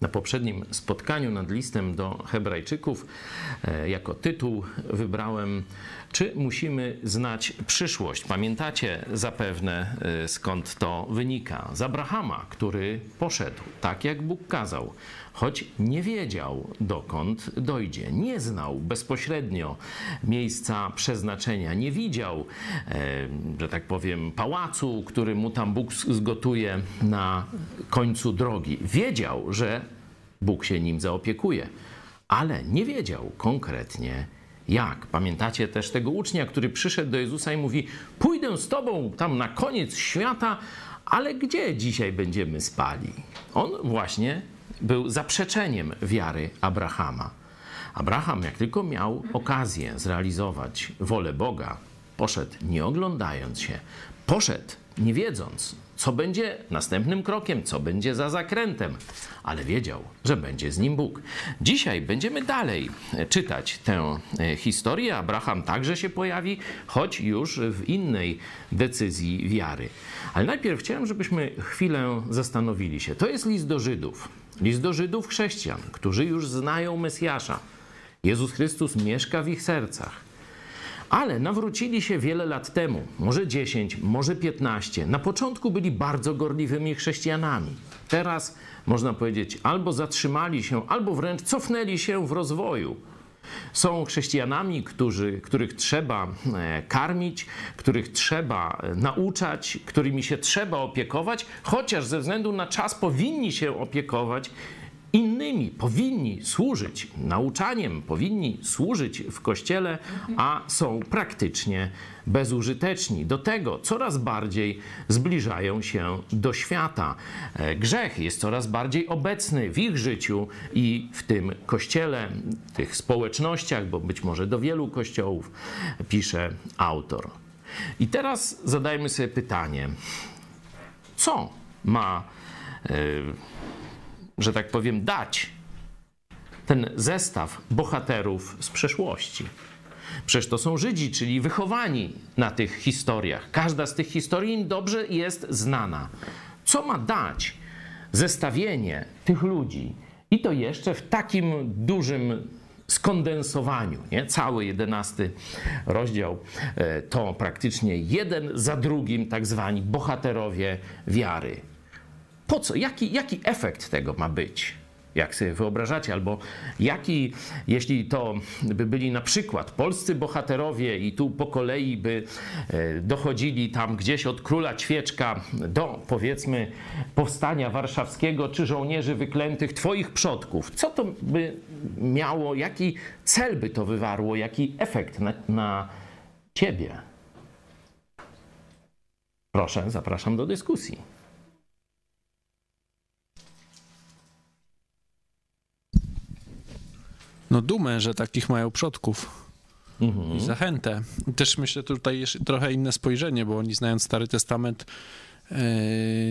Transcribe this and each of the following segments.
na poprzednim spotkaniu nad listem do Hebrajczyków e, jako tytuł wybrałem Czy musimy znać przyszłość? Pamiętacie zapewne e, skąd to wynika. Z Abrahama, który poszedł tak jak Bóg kazał, choć nie wiedział dokąd dojdzie. Nie znał bezpośrednio miejsca przeznaczenia, nie widział, e, że tak powiem, pałacu, który mu tam Bóg zgotuje na końcu drogi. Wiedział, że Bóg się nim zaopiekuje, ale nie wiedział konkretnie jak. Pamiętacie też tego ucznia, który przyszedł do Jezusa i mówi: Pójdę z tobą tam na koniec świata, ale gdzie dzisiaj będziemy spali? On właśnie był zaprzeczeniem wiary Abrahama. Abraham, jak tylko miał okazję zrealizować wolę Boga, poszedł nie oglądając się, poszedł nie wiedząc, co będzie następnym krokiem, co będzie za zakrętem, ale wiedział, że będzie z nim Bóg. Dzisiaj będziemy dalej czytać tę e, historię. Abraham także się pojawi, choć już w innej decyzji wiary. Ale najpierw chciałem, żebyśmy chwilę zastanowili się. To jest list do Żydów. List do Żydów chrześcijan, którzy już znają Mesjasza. Jezus Chrystus mieszka w ich sercach. Ale nawrócili się wiele lat temu, może 10, może 15. Na początku byli bardzo gorliwymi chrześcijanami. Teraz można powiedzieć, albo zatrzymali się, albo wręcz cofnęli się w rozwoju. Są chrześcijanami, którzy, których trzeba e, karmić, których trzeba e, nauczać, którymi się trzeba opiekować, chociaż ze względu na czas powinni się opiekować innymi, powinni służyć nauczaniem, powinni służyć w kościele, a są praktycznie bezużyteczni. Do tego coraz bardziej zbliżają się do świata. E, grzech jest coraz bardziej obecny w ich życiu i w tym kościele, w tych społecznościach, bo być może do wielu kościołów, pisze autor. I teraz zadajmy sobie pytanie, co ma. Yy, że tak powiem, dać ten zestaw bohaterów z przeszłości. Przecież to są Żydzi, czyli wychowani na tych historiach. Każda z tych historii im dobrze jest znana. Co ma dać zestawienie tych ludzi i to jeszcze w takim dużym skondensowaniu, nie? Cały jedenasty rozdział e, to praktycznie jeden za drugim tak zwani bohaterowie wiary. Po co? Jaki, jaki efekt tego ma być? Jak sobie wyobrażacie, albo jaki, jeśli to by byli na przykład polscy bohaterowie i tu po kolei by e, dochodzili tam gdzieś od króla Ćwieczka do powiedzmy powstania warszawskiego czy żołnierzy wyklętych twoich przodków, co to by miało, jaki cel by to wywarło, jaki efekt na, na ciebie? Proszę, zapraszam do dyskusji. No, dumę, że takich mają przodków. Mhm. I zachętę. Też myślę tutaj jeszcze trochę inne spojrzenie, bo oni znając Stary Testament yy,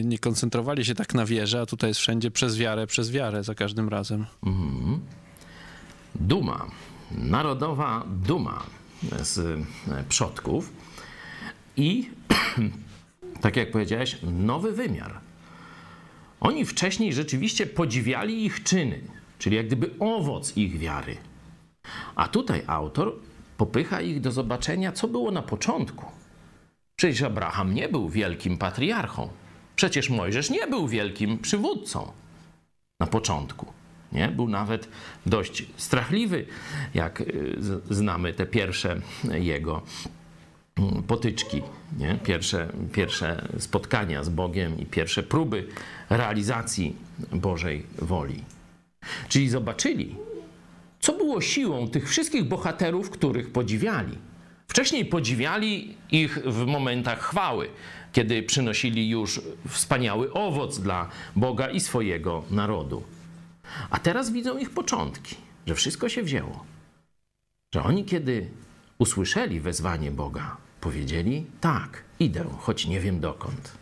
nie koncentrowali się tak na wierze, a tutaj jest wszędzie przez wiarę, przez wiarę za każdym razem. Mhm. Duma, narodowa duma z e, przodków i tak jak powiedziałeś, nowy wymiar. Oni wcześniej rzeczywiście podziwiali ich czyny czyli jak gdyby owoc ich wiary. A tutaj autor popycha ich do zobaczenia, co było na początku. Przecież Abraham nie był wielkim patriarchą. Przecież Mojżesz nie był wielkim przywódcą na początku. Nie? Był nawet dość strachliwy, jak y, znamy te pierwsze jego mm, potyczki, nie? Pierwsze, pierwsze spotkania z Bogiem i pierwsze próby realizacji Bożej woli. Czyli zobaczyli, co było siłą tych wszystkich bohaterów, których podziwiali. Wcześniej podziwiali ich w momentach chwały, kiedy przynosili już wspaniały owoc dla Boga i swojego narodu. A teraz widzą ich początki, że wszystko się wzięło. Że oni, kiedy usłyszeli wezwanie Boga, powiedzieli: Tak, idę, choć nie wiem dokąd.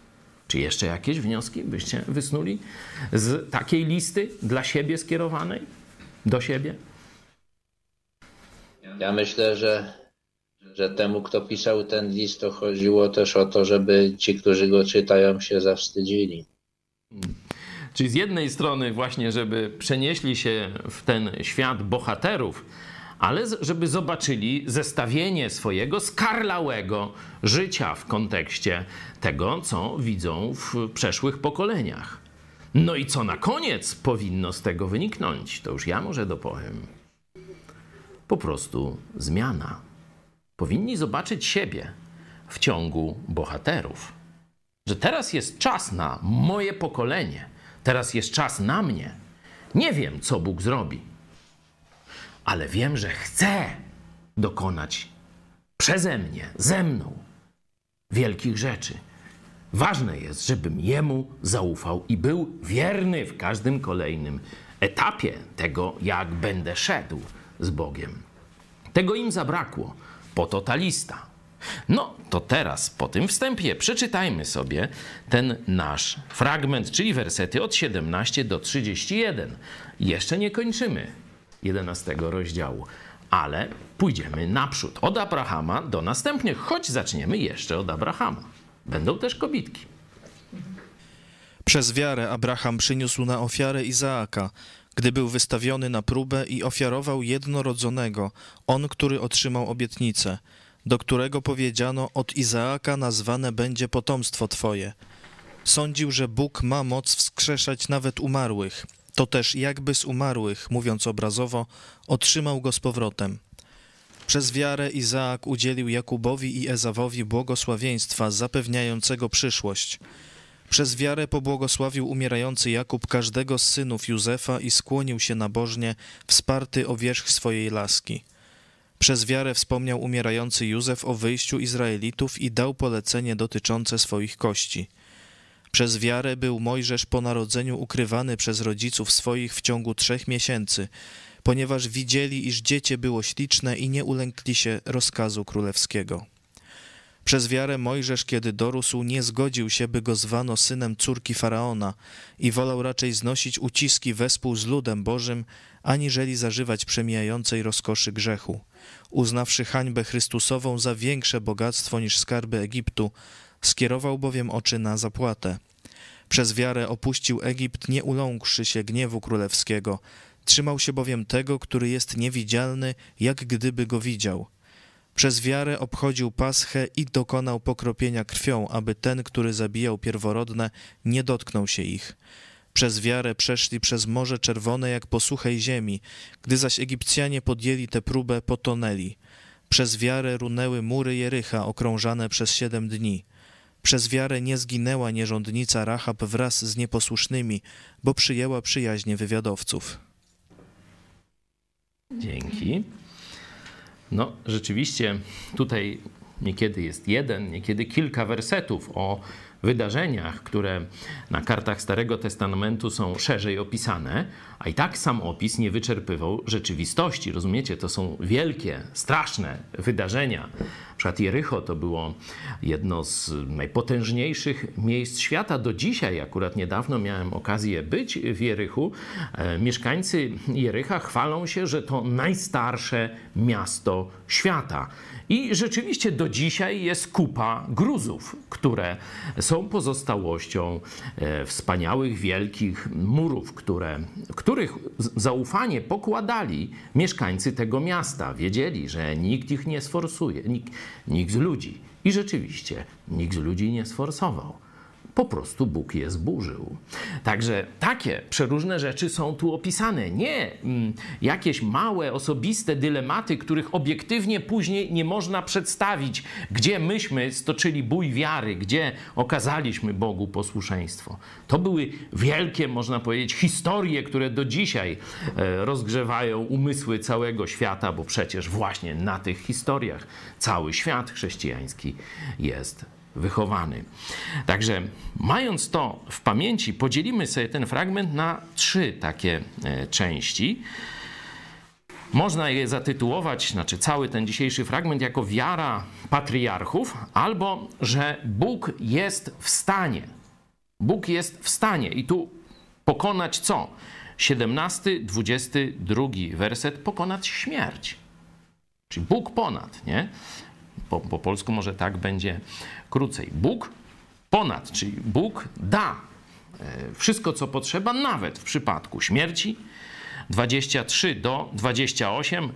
Czy jeszcze jakieś wnioski byście wysnuli z takiej listy dla siebie skierowanej? Do siebie? Ja myślę, że, że temu, kto pisał ten list, to chodziło też o to, żeby ci, którzy go czytają, się zawstydzili. Czyli z jednej strony właśnie, żeby przenieśli się w ten świat bohaterów, ale żeby zobaczyli zestawienie swojego skarlałego życia w kontekście tego, co widzą w przeszłych pokoleniach. No i co na koniec powinno z tego wyniknąć? To już ja może dopowiem. Po prostu zmiana. Powinni zobaczyć siebie w ciągu bohaterów. Że teraz jest czas na moje pokolenie, teraz jest czas na mnie. Nie wiem, co Bóg zrobi, ale wiem, że chce dokonać przeze mnie, ze mną wielkich rzeczy. Ważne jest, żebym Jemu zaufał i był wierny w każdym kolejnym etapie tego, jak będę szedł z Bogiem. Tego im zabrakło. Po to ta lista. No to teraz po tym wstępie przeczytajmy sobie ten nasz fragment, czyli wersety od 17 do 31. Jeszcze nie kończymy 11 rozdziału, ale pójdziemy naprzód od Abrahama do następnych, choć zaczniemy jeszcze od Abrahama. Będą też kobitki. Przez wiarę Abraham przyniósł na ofiarę Izaaka, gdy był wystawiony na próbę i ofiarował jednorodzonego, on, który otrzymał obietnicę, do którego powiedziano: Od Izaaka nazwane będzie potomstwo twoje. Sądził, że Bóg ma moc wskrzeszać nawet umarłych. To też jakby z umarłych, mówiąc obrazowo, otrzymał go z powrotem. Przez wiarę Izaak udzielił Jakubowi i Ezawowi błogosławieństwa zapewniającego przyszłość. Przez wiarę pobłogosławił umierający Jakub każdego z synów Józefa i skłonił się nabożnie, wsparty o wierzch swojej laski. Przez wiarę wspomniał umierający Józef o wyjściu Izraelitów i dał polecenie dotyczące swoich kości. Przez wiarę był Mojżesz po narodzeniu ukrywany przez rodziców swoich w ciągu trzech miesięcy, ponieważ widzieli, iż dziecię było śliczne i nie ulękli się rozkazu królewskiego. Przez wiarę Mojżesz, kiedy dorósł, nie zgodził się, by go zwano synem córki Faraona i wolał raczej znosić uciski wespół z ludem Bożym, aniżeli zażywać przemijającej rozkoszy grzechu. Uznawszy hańbę Chrystusową za większe bogactwo niż skarby Egiptu, skierował bowiem oczy na zapłatę. Przez wiarę opuścił Egipt, nie uląkłszy się gniewu królewskiego, trzymał się bowiem tego, który jest niewidzialny, jak gdyby go widział – przez wiarę obchodził Paschę i dokonał pokropienia krwią, aby ten, który zabijał pierworodne, nie dotknął się ich. Przez wiarę przeszli przez Morze Czerwone jak po suchej ziemi, gdy zaś Egipcjanie podjęli tę próbę, potonęli. Przez wiarę runęły mury Jericha okrążane przez siedem dni. Przez wiarę nie zginęła nierządnica Rahab wraz z nieposłusznymi, bo przyjęła przyjaźnie wywiadowców. Dzięki. No, rzeczywiście tutaj niekiedy jest jeden, niekiedy kilka wersetów o wydarzeniach, które na kartach Starego Testamentu są szerzej opisane, a i tak sam opis nie wyczerpywał rzeczywistości. Rozumiecie, to są wielkie, straszne wydarzenia. Przykład Jericho to było jedno z najpotężniejszych miejsc świata. Do dzisiaj, akurat niedawno miałem okazję być w Jerychu. E, mieszkańcy Jericha chwalą się, że to najstarsze miasto świata. I rzeczywiście do dzisiaj jest kupa gruzów, które są pozostałością e, wspaniałych, wielkich murów, które, których zaufanie pokładali mieszkańcy tego miasta. Wiedzieli, że nikt ich nie sforsuje, nikt, nikt z ludzi. I rzeczywiście nikt z ludzi nie sforsował po prostu Bóg je zburzył. Także takie przeróżne rzeczy są tu opisane. Nie mm, jakieś małe, osobiste dylematy, których obiektywnie później nie można przedstawić, gdzie myśmy stoczyli bój wiary, gdzie okazaliśmy Bogu posłuszeństwo. To były wielkie, można powiedzieć, historie, które do dzisiaj e, rozgrzewają umysły całego świata, bo przecież właśnie na tych historiach cały świat chrześcijański jest wychowany. Także mając to w pamięci, podzielimy sobie ten fragment na trzy takie e, części. Można je zatytułować, znaczy cały ten dzisiejszy fragment, jako wiara patriarchów, albo że Bóg jest w stanie. Bóg jest w stanie i tu pokonać co? 17, 22 werset pokonać śmierć. Czyli Bóg ponad, nie? Po, po polsku może tak będzie krócej. Bóg ponad, czyli Bóg da e, wszystko, co potrzeba, nawet w przypadku śmierci. 23 do 28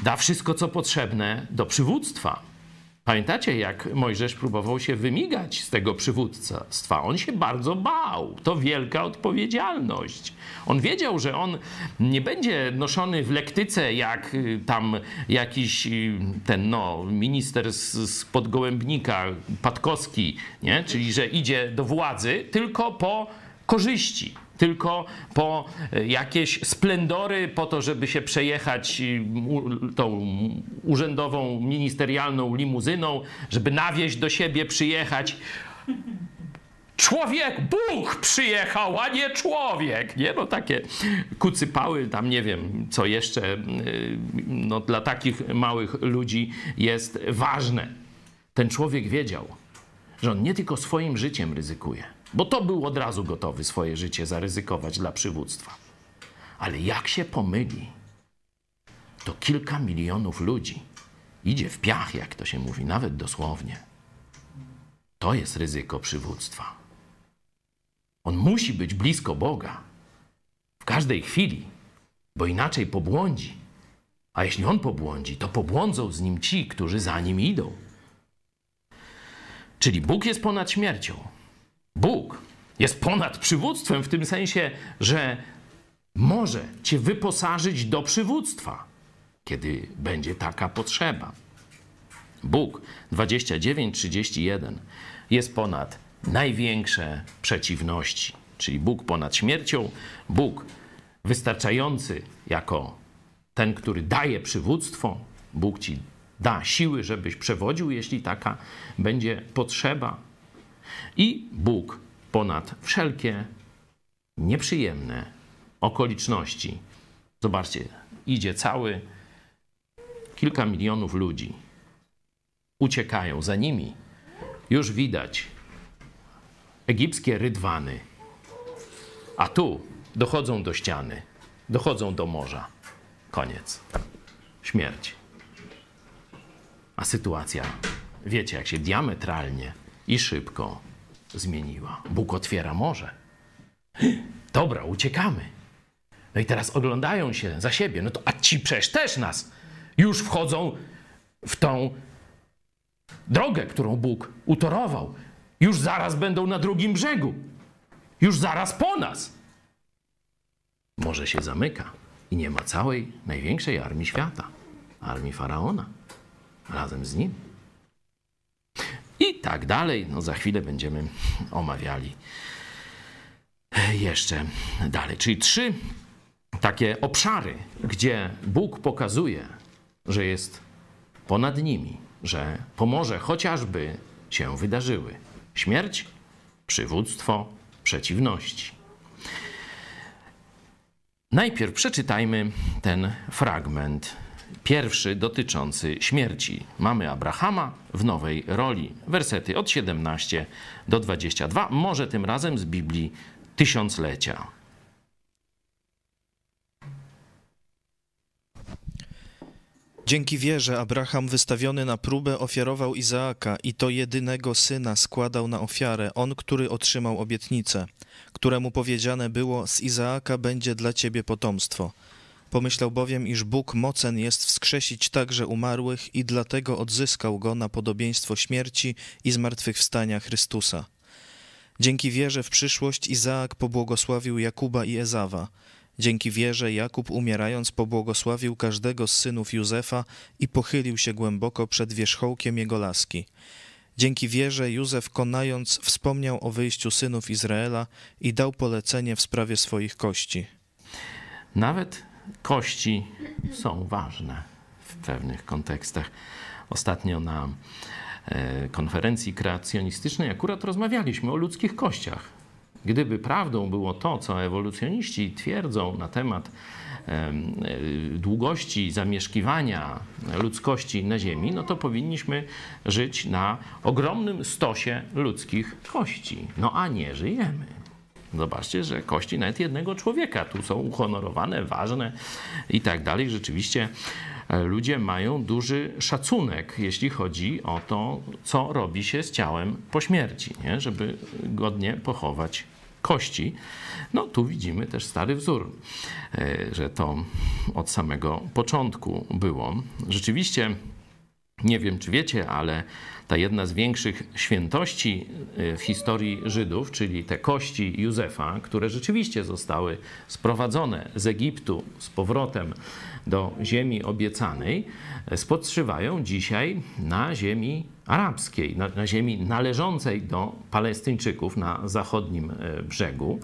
da wszystko, co potrzebne do przywództwa. Pamiętacie, jak Mojżesz próbował się wymigać z tego przywództwa? On się bardzo bał. To wielka odpowiedzialność. On wiedział, że on nie będzie noszony w lektyce jak y, tam jakiś y, ten no, minister z, z podgołębnika, Patkowski, nie? czyli że idzie do władzy tylko po korzyści tylko po e, jakieś splendory, po to, żeby się przejechać tą urzędową, ministerialną limuzyną, żeby nawieźć do siebie, przyjechać. Człowiek, Bóg przyjechał, a nie człowiek. Nie, no takie kucypały, tam nie wiem, co jeszcze e, no, dla takich małych ludzi jest ważne. Ten człowiek wiedział, że on nie tylko swoim życiem ryzykuje, bo to był od razu gotowy swoje życie zaryzykować dla przywództwa. Ale jak się pomyli, to kilka milionów ludzi idzie w piach, jak to się mówi, nawet dosłownie. To jest ryzyko przywództwa. On musi być blisko Boga w każdej chwili, bo inaczej pobłądzi. A jeśli on pobłądzi, to pobłądzą z nim ci, którzy za nim idą. Czyli Bóg jest ponad śmiercią. Bóg jest ponad przywództwem w tym sensie, że może cię wyposażyć do przywództwa, kiedy będzie taka potrzeba. Bóg 29:31 jest ponad największe przeciwności, czyli Bóg ponad śmiercią, Bóg wystarczający jako ten, który daje przywództwo, Bóg ci da siły, żebyś przewodził, jeśli taka będzie potrzeba. I Bóg ponad wszelkie nieprzyjemne okoliczności. Zobaczcie, idzie cały kilka milionów ludzi. Uciekają za nimi. Już widać egipskie rydwany. A tu dochodzą do ściany, dochodzą do morza. Koniec. Śmierć. A sytuacja, wiecie, jak się diametralnie i szybko zmieniła. Bóg otwiera morze. Dobra, uciekamy. No i teraz oglądają się za siebie. No to a ci przecież też nas już wchodzą w tą drogę, którą Bóg utorował. Już zaraz będą na drugim brzegu. Już zaraz po nas. Morze się zamyka i nie ma całej największej armii świata, armii faraona, razem z nim. I tak dalej. No za chwilę będziemy omawiali jeszcze dalej. Czyli trzy takie obszary, gdzie Bóg pokazuje, że jest ponad nimi, że pomoże chociażby się wydarzyły śmierć, przywództwo, przeciwności. Najpierw przeczytajmy ten fragment Pierwszy dotyczący śmierci. Mamy Abrahama w nowej roli. Wersety od 17 do 22, może tym razem z Biblii Tysiąclecia. Dzięki wierze Abraham wystawiony na próbę ofiarował Izaaka i to jedynego syna składał na ofiarę, on, który otrzymał obietnicę, któremu powiedziane było: Z Izaaka będzie dla ciebie potomstwo. Pomyślał bowiem, iż Bóg mocen jest wskrzesić także umarłych i dlatego odzyskał go na podobieństwo śmierci i zmartwychwstania Chrystusa. Dzięki wierze w przyszłość Izaak pobłogosławił Jakuba i Ezawa. Dzięki wierze Jakub umierając pobłogosławił każdego z synów Józefa i pochylił się głęboko przed wierzchołkiem jego laski. Dzięki wierze Józef konając wspomniał o wyjściu synów Izraela i dał polecenie w sprawie swoich kości. Nawet kości są ważne w pewnych kontekstach. Ostatnio na e, konferencji kreacjonistycznej akurat rozmawialiśmy o ludzkich kościach. Gdyby prawdą było to, co ewolucjoniści twierdzą na temat e, długości zamieszkiwania ludzkości na Ziemi, no to powinniśmy żyć na ogromnym stosie ludzkich kości. No a nie żyjemy. Zobaczcie, że kości nawet jednego człowieka tu są uhonorowane, ważne i tak dalej. Rzeczywiście e, ludzie mają duży szacunek, jeśli chodzi o to, co robi się z ciałem po śmierci, nie? żeby godnie pochować kości. No tu widzimy też stary wzór, e, że to od samego początku było. Rzeczywiście, nie wiem czy wiecie, ale ta jedna z większych świętości e, w historii Żydów, czyli te kości Józefa, które rzeczywiście zostały sprowadzone z Egiptu z powrotem do ziemi obiecanej, e, spoczywają dzisiaj na ziemi arabskiej, na, na, ziemi należącej do Palestyńczyków na zachodnim e, brzegu.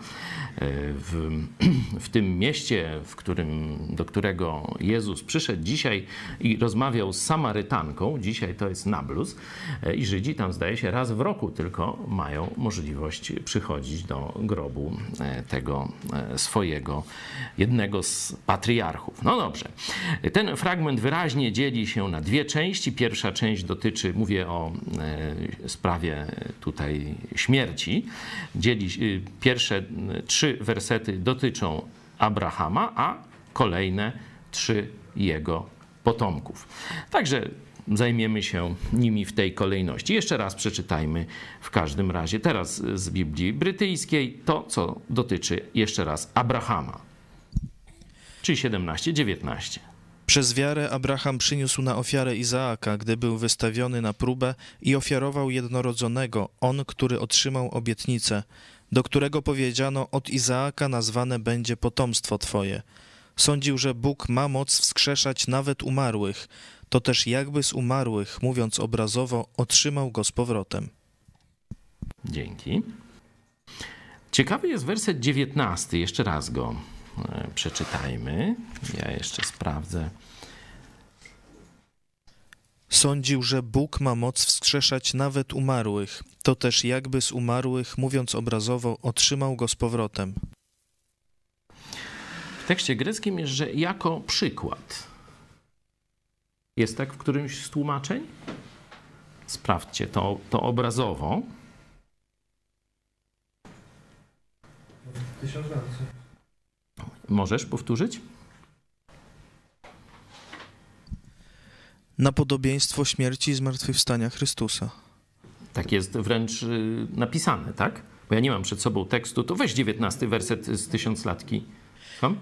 E, w, w tym mieście, w którym, do którego Jezus przyszedł dzisiaj i rozmawiał z Samarytanką, dzisiaj to jest Nablus, e, i Żydzi tam zdaje się raz w roku tylko mają możliwość przychodzić do grobu tego swojego, jednego z patriarchów. No dobrze, ten fragment wyraźnie dzieli się na dwie części. Pierwsza część dotyczy, mówię o o e, sprawie tutaj śmierci. Dzieli, y, pierwsze trzy wersety dotyczą Abrahama, a kolejne trzy jego potomków. Także zajmiemy się nimi w tej kolejności. Jeszcze raz przeczytajmy w każdym razie teraz z Biblii Brytyjskiej to, co dotyczy jeszcze raz Abrahama. Czyli 17, 19. Przez wiarę Abraham przyniósł na ofiarę Izaaka, gdy był wystawiony na próbę i ofiarował jednorodzonego, on, który otrzymał obietnicę, do którego powiedziano: Od Izaaka nazwane będzie potomstwo twoje. Sądził, że Bóg ma moc wskrzeszać nawet umarłych, to też jakby z umarłych, mówiąc obrazowo, otrzymał go z powrotem. Dzięki. Ciekawy jest werset 19, jeszcze raz go przeczytajmy. Ja jeszcze sprawdzę. Sądził, że Bóg ma moc wskrzeszać nawet umarłych. To też jakby z umarłych, mówiąc obrazowo, otrzymał go z powrotem. W tekście greckim jest, że jako przykład. Jest tak w którymś z tłumaczeń? Sprawdźcie to, to obrazowo. Tysiąc razy. Możesz powtórzyć? Na podobieństwo śmierci i zmartwychwstania Chrystusa. Tak jest wręcz y, napisane, tak? Bo ja nie mam przed sobą tekstu, to weź dziewiętnasty werset z tysiąclatki. Słucham?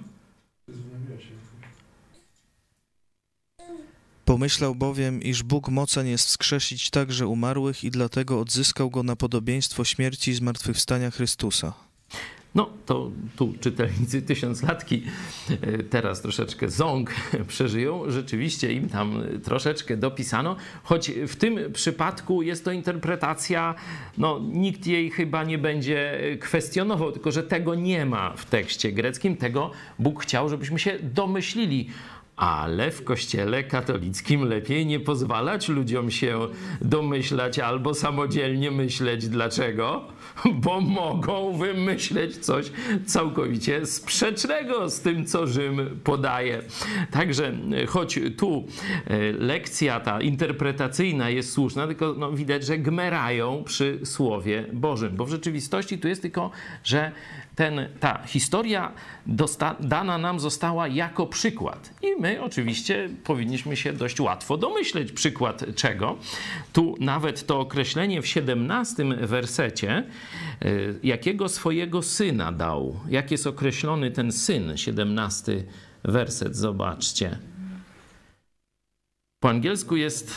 Pomyślał bowiem, iż Bóg mocen jest wskrzesić także umarłych i dlatego odzyskał go na podobieństwo śmierci i zmartwychwstania Chrystusa. No to tu czytelnicy tysiąclatki e, teraz troszeczkę ząg przeżyją. Rzeczywiście im tam troszeczkę dopisano, choć w tym przypadku jest to interpretacja, no nikt jej chyba nie będzie kwestionował, tylko że tego nie ma w tekście greckim, tego Bóg chciał, żebyśmy się domyślili ale w kościele katolickim lepiej nie pozwalać ludziom się domyślać albo samodzielnie myśleć. Dlaczego? Bo mogą wymyśleć coś całkowicie sprzecznego z tym, co Rzym podaje. Także choć tu e, lekcja ta interpretacyjna jest słuszna, tylko no, widać, że gmerają przy Słowie Bożym, bo w rzeczywistości tu jest tylko, że ten, ta historia dana nam została jako przykład. I my oczywiście powinniśmy się dość łatwo domyśleć przykład czego. Tu nawet to określenie w 17 wersecie, jakiego swojego syna dał. Jak jest określony ten syn, 17 werset, zobaczcie. Po angielsku jest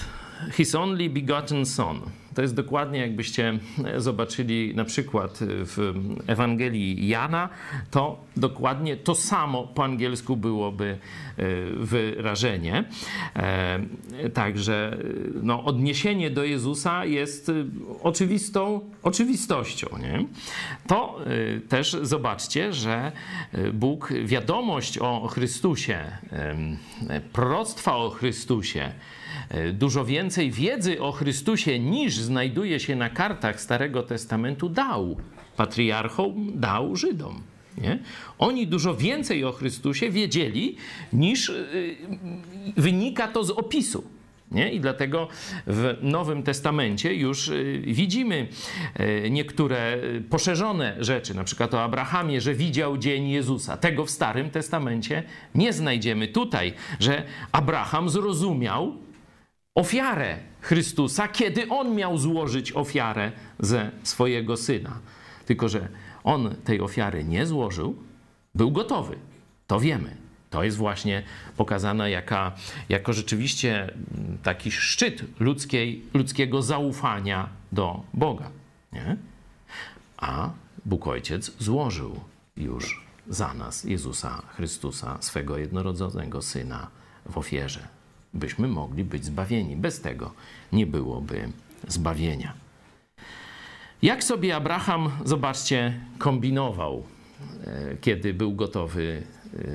his only begotten son. To jest dokładnie, jakbyście zobaczyli na przykład w Ewangelii Jana, to dokładnie to samo po angielsku byłoby e, wyrażenie. E, także no, odniesienie do Jezusa jest oczywistą oczywistością. Nie? To e, też zobaczcie, że Bóg wiadomość o Chrystusie, proroctwa o Chrystusie, E, dużo więcej wiedzy o Chrystusie niż znajduje się na kartach Starego Testamentu dał patriarchom, dał Żydom. Nie? Oni dużo więcej o Chrystusie wiedzieli niż e, wynika to z opisu. Nie? I dlatego w Nowym Testamencie już e, widzimy niektóre poszerzone rzeczy, na przykład o Abrahamie, że widział dzień Jezusa. Tego w Starym Testamencie nie znajdziemy tutaj, że Abraham zrozumiał ofiarę Chrystusa, kiedy on miał złożyć ofiarę ze swojego syna. Tylko, że On tej ofiary nie złożył, był gotowy. To wiemy. To jest właśnie pokazane jaka, jako rzeczywiście taki szczyt ludzkiej, ludzkiego zaufania do Boga. Nie? A Bóg Ojciec złożył już za nas Jezusa Chrystusa, swego jednorodzonego Syna w ofierze, byśmy mogli być zbawieni. Bez tego nie byłoby zbawienia. Jak sobie Abraham, zobaczcie, kombinował, e, kiedy był gotowy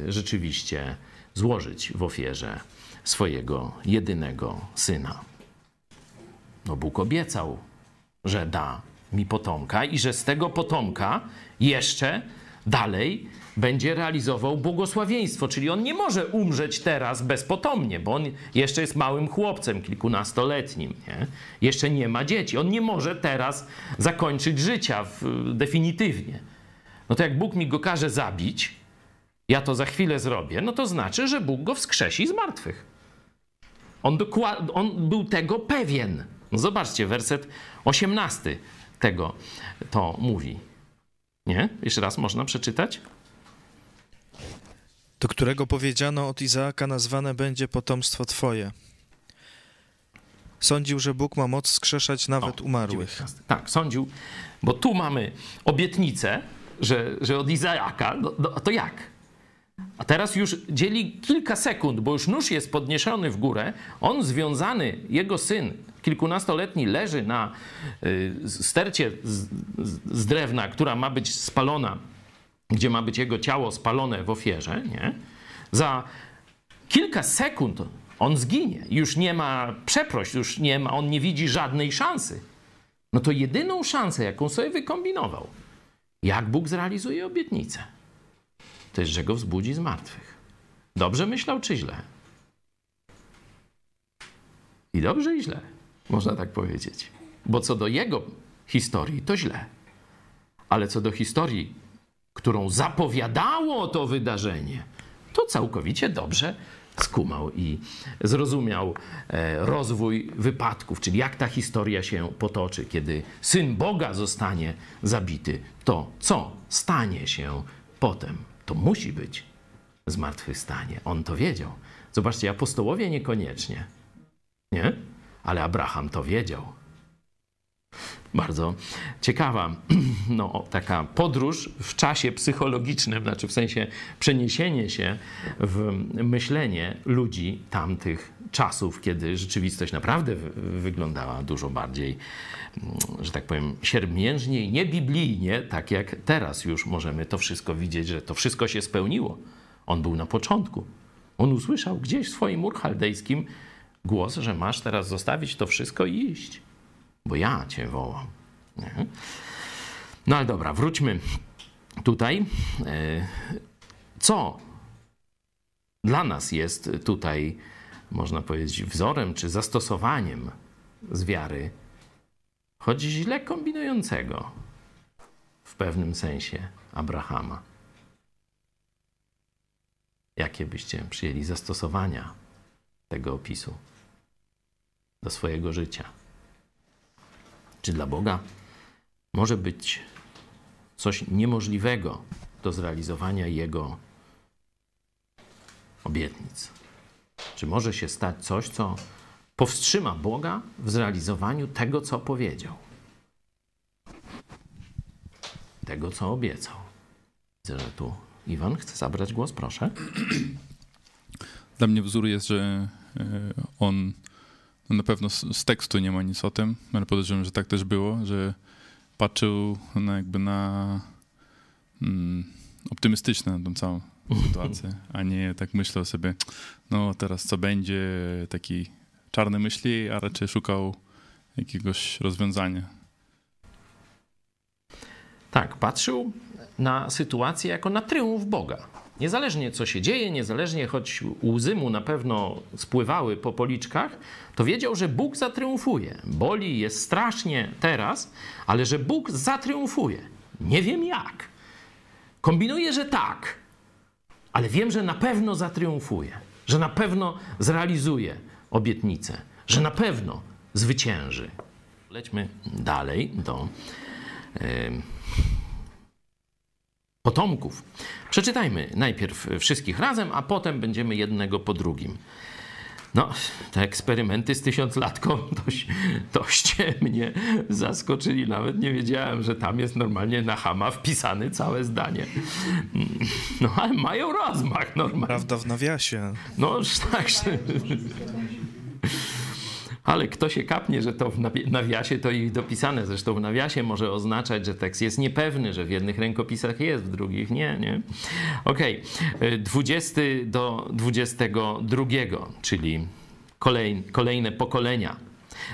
e, rzeczywiście złożyć w ofierze swojego jedynego syna. No Bóg obiecał, że da mi potomka i że z tego potomka jeszcze dalej będzie realizował błogosławieństwo. Czyli on nie może umrzeć teraz bezpotomnie, bo on jeszcze jest małym chłopcem, kilkunastoletnim. Nie? Jeszcze nie ma dzieci. On nie może teraz zakończyć życia w, definitywnie. No to jak Bóg mi go każe zabić, ja to za chwilę zrobię, no to znaczy, że Bóg go wskrzesi z martwych. On, on był tego pewien. No zobaczcie, werset 18 tego to mówi. Nie? Jeszcze raz można przeczytać? Do którego powiedziano od Izaaka nazwane będzie potomstwo Twoje. Sądził, że Bóg ma moc skrzeszać nawet o, umarłych. 19. Tak, sądził, bo tu mamy obietnicę, że, że od Izaaka, no, no, to jak? A teraz już dzieli kilka sekund, bo już nóż jest podniesiony w górę. On związany, jego syn, kilkunastoletni, leży na y, stercie z, z drewna, która ma być spalona, gdzie ma być jego ciało spalone w ofierze. Nie? Za kilka sekund on zginie. Już nie ma przeproś, już nie ma, on nie widzi żadnej szansy. No to jedyną szansę, jaką sobie wykombinował, jak Bóg zrealizuje obietnicę to jest, że go wzbudzi z martwych. Dobrze myślał, czy źle? I dobrze, i źle, można tak powiedzieć. Bo co do jego historii, to źle. Ale co do historii, którą zapowiadało to wydarzenie, to całkowicie dobrze skumał i zrozumiał e, rozwój wypadków, czyli jak ta historia się potoczy, kiedy syn Boga zostanie zabity, to co stanie się potem to musi być zmartwychwstanie. On to wiedział. Zobaczcie, apostołowie niekoniecznie, nie? Ale Abraham to wiedział. Bardzo ciekawa no, taka podróż w czasie psychologicznym, znaczy w sensie przeniesienie się w myślenie ludzi tamtych czasów, kiedy rzeczywistość naprawdę wyglądała dużo bardziej, mm, że tak powiem, siermiężniej, nie biblijnie, tak jak teraz już możemy to wszystko widzieć, że to wszystko się spełniło. On był na początku. On usłyszał gdzieś w swoim ur chaldejskim głos, że masz teraz zostawić to wszystko i iść, bo ja cię wołam. Nie? No ale dobra, wróćmy tutaj. E, co dla nas jest tutaj można powiedzieć, wzorem czy zastosowaniem z wiary, choć źle kombinującego w pewnym sensie Abrahama. Jakie byście przyjęli zastosowania tego opisu do swojego życia? Czy dla Boga może być coś niemożliwego do zrealizowania Jego obietnic? Czy może się stać coś, co powstrzyma Boga w zrealizowaniu tego, co powiedział? Tego, co obiecał. Widzę, że tu Iwan chce zabrać głos, proszę. Dla mnie wzór jest, że e, on no na pewno z tekstu nie ma nic o tym, ale podejrzewam, że tak też było, że patrzył na jakby na mm, optymistyczne na tą całą sytuację, a nie tak myślał sobie, no teraz co będzie, taki czarny myśli, a raczej szukał jakiegoś rozwiązania. Tak, patrzył na sytuację jako na tryumf Boga. Niezależnie co się dzieje, niezależnie choć łzy mu na pewno spływały po policzkach, to wiedział, że Bóg zatriumfuje. Boli jest strasznie teraz, ale że Bóg zatriumfuje. Nie wiem jak. Kombinuję, że tak, ale wiem, że na pewno zatriumfuje, że na pewno zrealizuje obietnicę, że na pewno zwycięży. Lećmy dalej do potomków. Przeczytajmy najpierw wszystkich razem, a potem będziemy jednego po drugim. No, te eksperymenty z tysiąclatką dość, doście mnie zaskoczyli. Nawet nie wiedziałem, że tam jest normalnie na Hama wpisane całe zdanie. No, ale mają rozmach normalnie. Prawda w nawiasie. No, tak. Ale kto się kapnie, że to w nawi- nawiasie to i dopisane. Zresztą w nawiasie może oznaczać, że tekst jest niepewny, że w jednych rękopisach jest, w drugich nie, nie? Okej, y, 20 do 22, czyli kolej, kolejne pokolenia.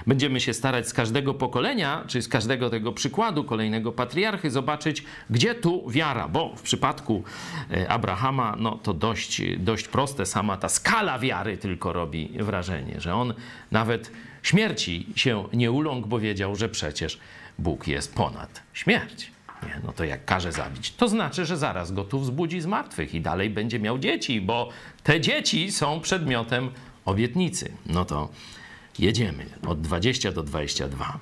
Będziemy się starać z każdego pokolenia, czy z każdego tego przykładu kolejnego patriarchy zobaczyć, gdzie tu wiara, bo w przypadku e, Abrahama, no to dość, dość proste, sama ta skala wiary tylko robi wrażenie, że on nawet śmierci się nie uląkł, bo wiedział, że przecież Bóg jest ponad śmierć. Nie, no to jak każe zabić, to znaczy, że zaraz go tu wzbudzi z martwych i dalej będzie miał dzieci, bo te dzieci są przedmiotem obietnicy. No to jedziemy od 20 do 22.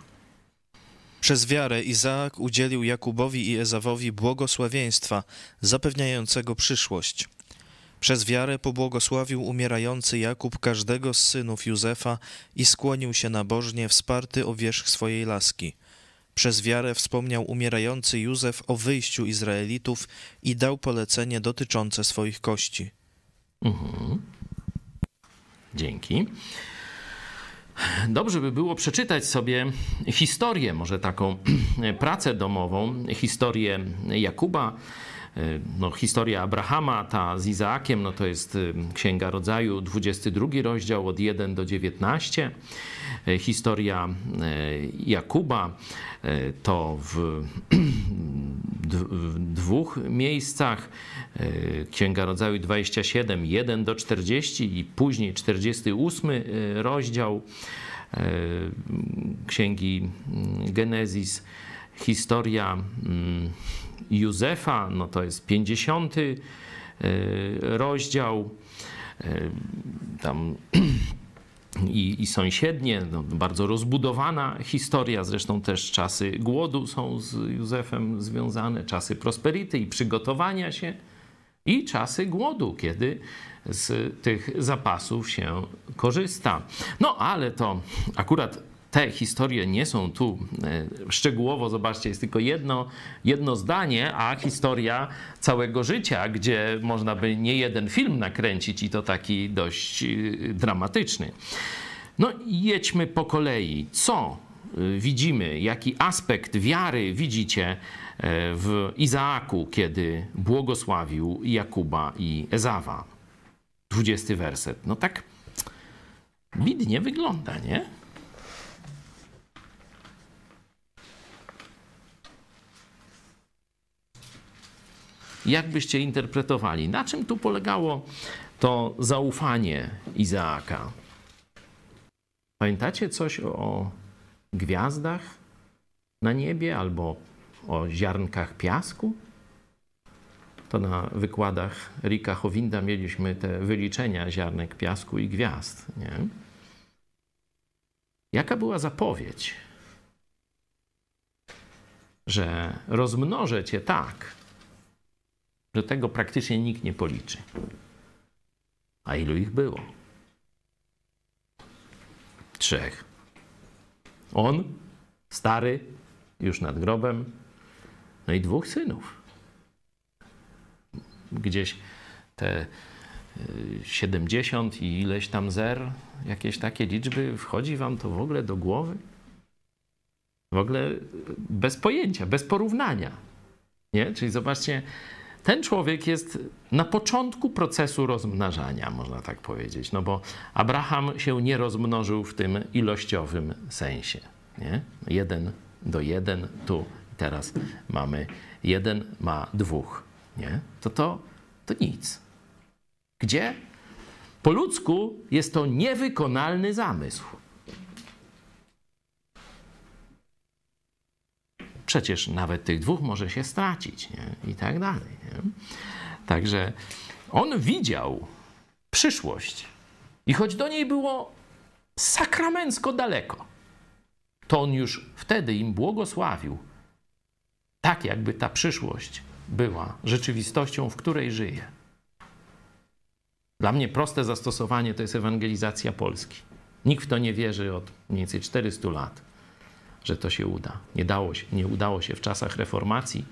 Przez wiarę Izaak udzielił Jakubowi i Ezawowi błogosławieństwa, zapewniającego przyszłość. Przez wiarę pobłogosławił umierający Jakub każdego z synów Józefa i skłonił się nabożnie, wsparty o wierzch swojej laski. Przez wiarę wspomniał umierający Józef o wyjściu Izraelitów i dał polecenie dotyczące swoich kości. Dzięki. Dobrze by było przeczytać sobie historię, może taką pracę domową, historię Jakuba, no, historia Abrahama, ta z Izaakiem, no to jest y, Księga Rodzaju, 22 rozdział od 1 do 19. Y, Historia y, Jakuba to w w dwóch miejscach. Księga Rodzaju 27, 1 do 40 i później 48 y, rozdział Księgi mm, Genezis. Historia mm, Józefa, no to jest 50 y, rozdział. Y, Tam i, i sąsiednie, no, bardzo rozbudowana historia. Zresztą też czasy głodu są z Józefem związane, czasy prosperity i przygotowania się, i czasy głodu, kiedy z tych zapasów się korzysta. No ale to akurat te historie nie są tu e, szczegółowo, zobaczcie, jest tylko jedno, jedno zdanie, a historia całego życia, gdzie można by nie jeden film nakręcić i to taki dość e, dramatyczny. No i jedźmy po kolei. Co y, widzimy, jaki aspekt wiary widzicie e, w Izaaku, kiedy błogosławił Jakuba i Ezawa? 20 werset. No tak bidnie wygląda, nie? Jak byście interpretowali? Na czym tu polegało to zaufanie Izaaka? Pamiętacie coś o gwiazdach na niebie albo o ziarnkach piasku? To na wykładach Rika Howinda mieliśmy te wyliczenia ziarnek piasku i gwiazd. Nie? Jaka była zapowiedź? Że rozmnożę cię tak, że tego praktycznie nikt nie policzy. A ilu ich było? Trzech. On, stary, już nad grobem, no i dwóch synów. Gdzieś te y, 70 i ileś tam zer, jakieś takie liczby, wchodzi wam to w ogóle do głowy? W ogóle bez pojęcia, bez porównania. Nie? Czyli zobaczcie, ten człowiek jest na początku procesu rozmnażania, można tak powiedzieć, no bo Abraham się nie rozmnożył w tym ilościowym sensie. Nie? Jeden do jeden, tu teraz mamy jeden ma dwóch. Nie? To, to to nic. Gdzie? Po ludzku jest to niewykonalny zamysł. Przecież nawet tych dwóch może się stracić nie? i tak dalej. Nie? Także on widział przyszłość i choć do niej było sakramencko daleko, to on już wtedy im błogosławił, tak jakby ta przyszłość była rzeczywistością, w której żyję. Dla mnie proste zastosowanie to jest ewangelizacja Polski. Nikt w to nie wierzy od mniej więcej 400 lat, że to się uda. Nie, dało się, nie udało się w czasach reformacji,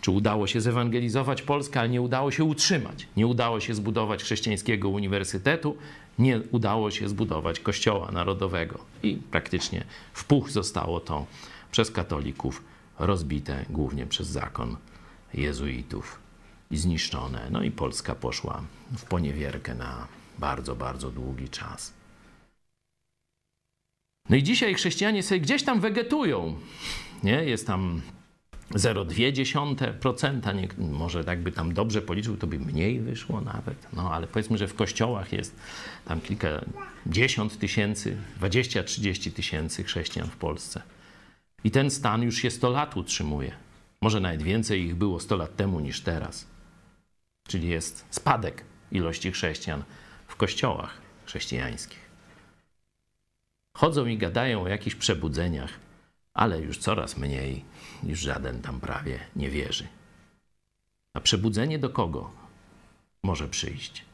czy udało się zewangelizować Polskę, ale nie udało się utrzymać. Nie udało się zbudować chrześcijańskiego uniwersytetu, nie udało się zbudować kościoła narodowego. I praktycznie w puch zostało to przez katolików rozbite, głównie przez zakon jezuitów i zniszczone. No i Polska poszła w poniewierkę na bardzo, bardzo długi czas. No i dzisiaj chrześcijanie sobie gdzieś tam wegetują. Nie? Jest tam 0,2%, nie, może jakby tam dobrze policzył, to by mniej wyszło nawet. No ale powiedzmy, że w kościołach jest tam kilkadziesiąt tysięcy, 20-30 tysięcy chrześcijan w Polsce. I ten stan już się 100 lat utrzymuje. Może nawet więcej ich było 100 lat temu niż teraz. Czyli jest spadek ilości chrześcijan w kościołach chrześcijańskich. Chodzą i gadają o jakichś przebudzeniach, ale już coraz mniej, już żaden tam prawie nie wierzy. A przebudzenie do kogo może przyjść?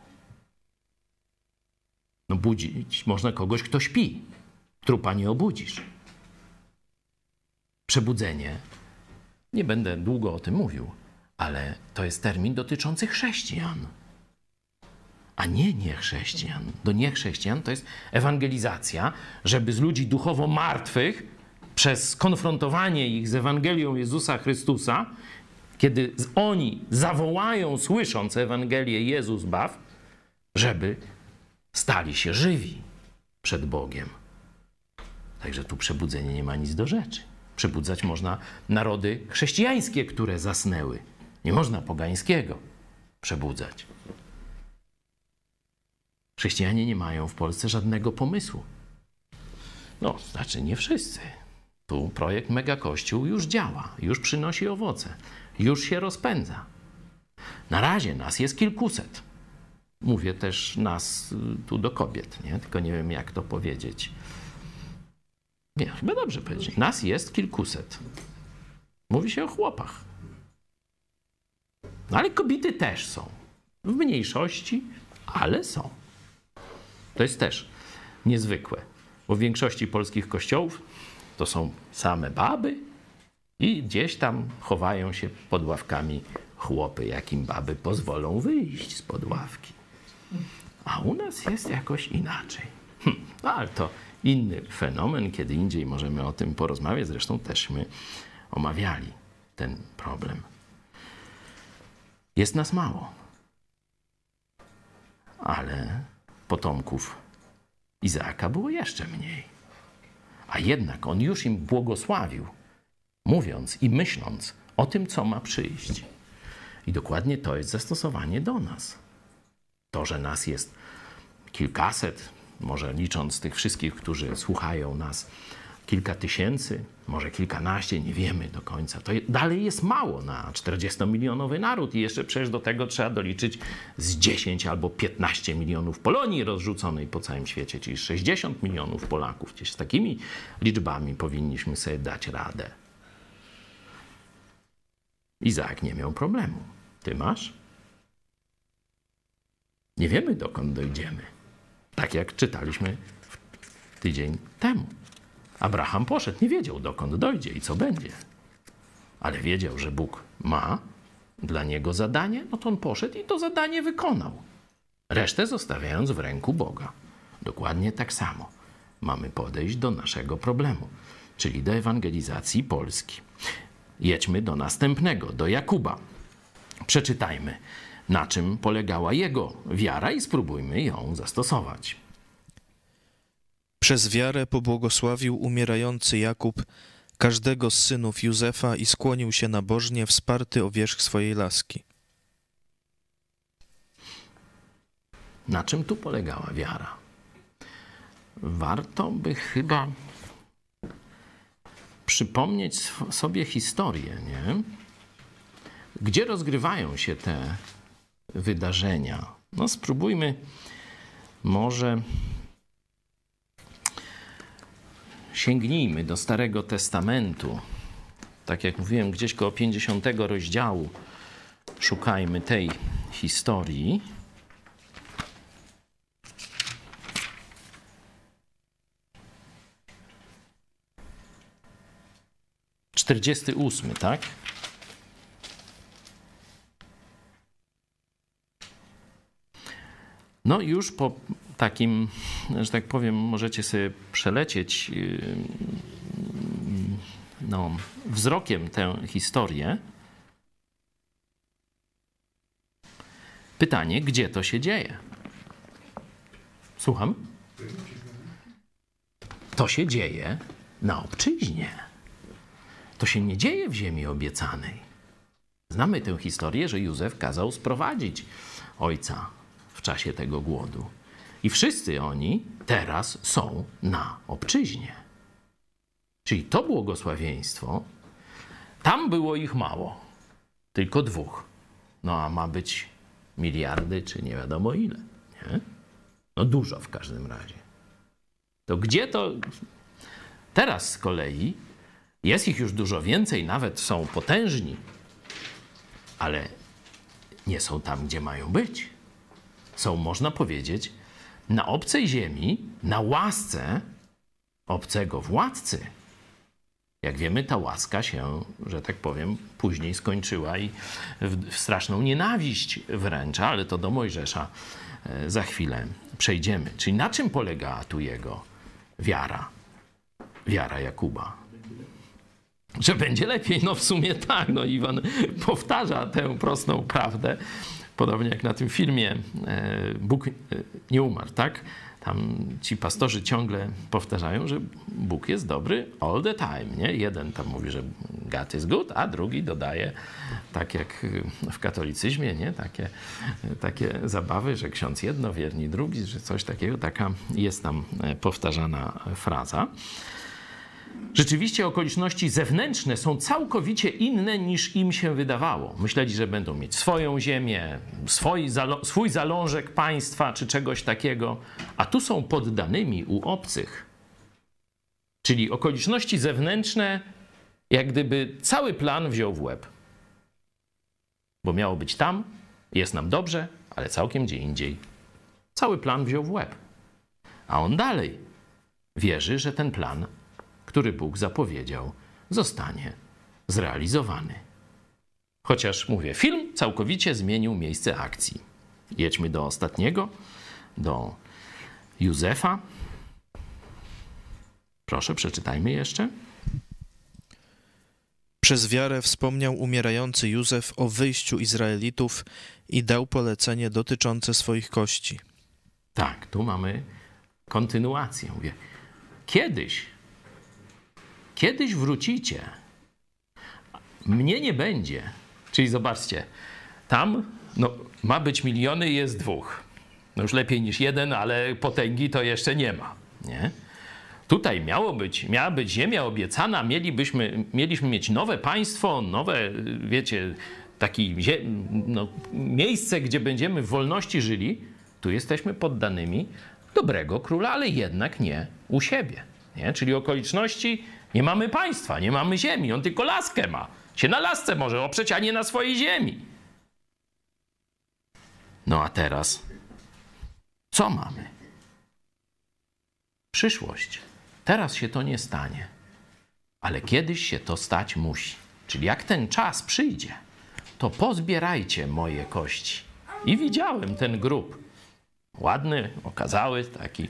No budzić można kogoś, kto śpi. Trupa nie obudzisz. Przebudzenie, nie będę długo o tym mówił, ale to jest termin dotyczący chrześcijan, a nie niechrześcijan. Do niechrześcijan to jest ewangelizacja, żeby z ludzi duchowo martwych, przez skonfrontowanie ich z Ewangelią Jezusa Chrystusa, kiedy oni zawołają, słysząc Ewangelię Jezus baw, żeby stali się żywi przed Bogiem. Także tu przebudzenie nie ma nic do rzeczy. Przebudzać można narody chrześcijańskie, które zasnęły. Nie można pogańskiego przebudzać. Chrześcijanie nie mają w Polsce żadnego pomysłu. No, znaczy nie wszyscy. Tu projekt Mega Kościół już działa, już przynosi owoce, już się rozpędza. Na razie nas jest kilkuset. Mówię też nas y, tu do kobiet, nie? tylko nie wiem jak to powiedzieć. Nie, chyba dobrze powiedzieć. Nas jest kilkuset. Mówi się o chłopach. No ale kobiety też są. W mniejszości, ale są. To jest też niezwykłe, bo w większości polskich kościołów to są same baby i gdzieś tam chowają się pod ławkami chłopy, jakim baby pozwolą wyjść z pod ławki. A u nas jest jakoś inaczej. Hm, no ale to inny fenomen, kiedy indziej możemy o tym porozmawiać. Zresztą teżśmy omawiali ten problem. Jest nas mało, ale potomków Izaaka było jeszcze mniej. A jednak on już im błogosławił, mówiąc i myśląc o tym, co ma przyjść. I dokładnie to jest zastosowanie do nas. To, że nas jest kilkaset, może licząc tych wszystkich, którzy słuchają nas, kilka tysięcy, może kilkanaście, nie wiemy do końca. To dalej jest mało na 40-milionowy naród i jeszcze przecież do tego trzeba doliczyć z 10 albo 15 milionów Polonii rozrzuconej po całym świecie, czyli 60 milionów Polaków. Gdzieś z takimi liczbami powinniśmy sobie dać radę. Izaak nie miał problemu. Ty masz? Nie wiemy, dokąd dojdziemy. Tak jak czytaliśmy tydzień temu. Abraham poszedł, nie wiedział dokąd dojdzie i co będzie. Ale wiedział, że Bóg ma dla niego zadanie, no to on poszedł i to zadanie wykonał. Resztę zostawiając w ręku Boga. Dokładnie tak samo mamy podejść do naszego problemu, czyli do ewangelizacji Polski. Jedźmy do następnego, do Jakuba. Przeczytajmy, na czym polegała jego wiara i spróbujmy ją zastosować. Przez wiarę pobłogosławił umierający Jakub każdego z synów Józefa i skłonił się nabożnie, wsparty o wierzch swojej laski. Na czym tu polegała wiara? Warto by chyba przypomnieć sobie historię, nie? Gdzie rozgrywają się te wydarzenia? No, spróbujmy może sięgnijmy do Starego Testamentu tak jak mówiłem, gdzieś koło 50 rozdziału szukajmy tej historii. Czterdziesty ósmy, tak? No już po takim, że tak powiem, możecie sobie przelecieć yy, no, wzrokiem tę historię. Pytanie, gdzie to się dzieje? Słucham? To się dzieje na obczyźnie. To się nie dzieje w ziemi obiecanej. Znamy tę historię, że Józef kazał sprowadzić ojca w czasie tego głodu. I wszyscy oni teraz są na obczyźnie. Czyli to błogosławieństwo, tam było ich mało, tylko dwóch. No a ma być miliardy, czy nie wiadomo ile. Nie? No dużo w każdym razie. To gdzie to. Teraz z kolei jest ich już dużo więcej, nawet są potężni, ale nie są tam, gdzie mają być. Są, można powiedzieć, na obcej ziemi, na łasce obcego władcy. Jak wiemy, ta łaska się, że tak powiem, później skończyła i w, straszną nienawiść wręcza, ale to do Mojżesza e, za chwilę przejdziemy. Czyli na czym polegała tu jego wiara? Wiara Jakuba. Że będzie lepiej, no w sumie tak. No Iwan powtarza tę prostą prawdę, podobnie jak na tym filmie e, Bóg e, nie umarł, tak? Tam ci pastorzy ciągle powtarzają, że Bóg jest dobry all the time, nie? Jeden tam mówi, że God is good, a drugi dodaje, tak jak w katolicyzmie, nie? Takie, takie zabawy, że ksiądz jedno, wierni drugi, że coś takiego, taka jest tam powtarzana fraza. Rzeczywiście okoliczności zewnętrzne są całkowicie inne niż im się wydawało. Myśleli, że będą mieć swoją ziemię, swój, zalo swój zalążek państwa czy czegoś takiego, a tu są poddanymi u obcych. Czyli okoliczności zewnętrzne, jak gdyby cały plan wziął w łeb. Bo miało być tam, jest nam dobrze, ale całkiem gdzie indziej. Cały plan wziął w łeb. A on dalej wierzy, że ten plan który Bóg zapowiedział, zostanie zrealizowany. Chociaż mówię, film całkowicie zmienił miejsce akcji. Jedźmy do ostatniego, do Józefa. Proszę, przeczytajmy jeszcze. Przez wiarę wspomniał umierający Józef o wyjściu Izraelitów i dał polecenie dotyczące swoich kości. Tak, tu mamy kontynuację. Mówię, kiedyś Kiedyś wrócicie. Mnie nie będzie. Czyli zobaczcie, tam no, ma być miliony, jest dwóch. No już lepiej niż jeden, ale potęgi to jeszcze nie ma. Nie? Tutaj miało być, miała być ziemia obiecana, mielibyśmy, mieliśmy mieć nowe państwo, nowe, wiecie, takie no, miejsce, gdzie będziemy w wolności żyli. Tu jesteśmy poddanymi dobrego króla, ale jednak nie u siebie. Nie? Czyli okoliczności nie mamy państwa, nie mamy ziemi. On tylko laskę ma. Się na lasce może oprzeć, a nie na swojej ziemi. No a teraz co mamy? Przyszłość. Teraz się to nie stanie, ale kiedyś się to stać musi. Czyli jak ten czas przyjdzie, to pozbierajcie moje kości. I widziałem ten grób. Ładny, okazały, taki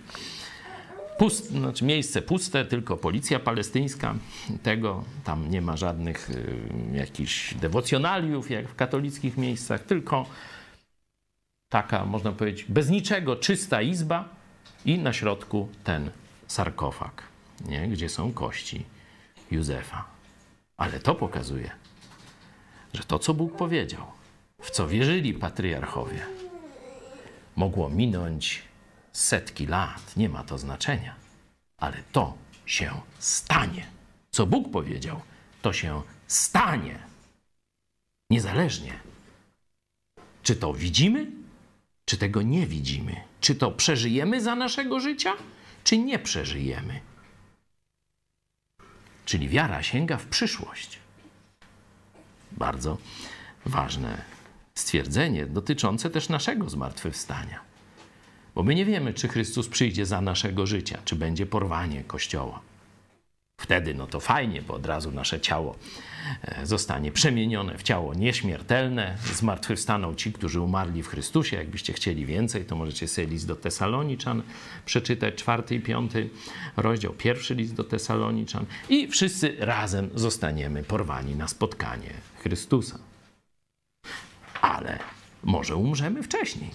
Pust, znaczy miejsce puste, tylko policja palestyńska. Tego tam nie ma żadnych y, jakichś dewocjonaliów, jak w katolickich miejscach, tylko taka, można powiedzieć, bez niczego czysta izba i na środku ten sarkofag, nie? gdzie są kości Józefa. Ale to pokazuje, że to, co Bóg powiedział, w co wierzyli patriarchowie, mogło minąć setki lat, nie ma to znaczenia, ale to się stanie. Co Bóg powiedział, to się stanie. Niezależnie, czy to widzimy, czy tego nie widzimy, czy to przeżyjemy za naszego życia, czy nie przeżyjemy. Czyli wiara sięga w przyszłość. bardzo ważne stwierdzenie dotyczące też naszego zmartwychwstania. Bo my nie wiemy, czy Chrystus przyjdzie za naszego życia, czy będzie porwanie Kościoła. Wtedy no to fajnie, bo od razu nasze ciało e, zostanie przemienione w ciało nieśmiertelne. Zmartwychwstaną ci, którzy umarli w Chrystusie. Jakbyście chcieli więcej, to możecie sobie list do Tesaloniczan przeczytać, czwarty i piąty rozdział, pierwszy list do Tesaloniczan. I wszyscy razem zostaniemy porwani na spotkanie Chrystusa. Ale może umrzemy wcześniej.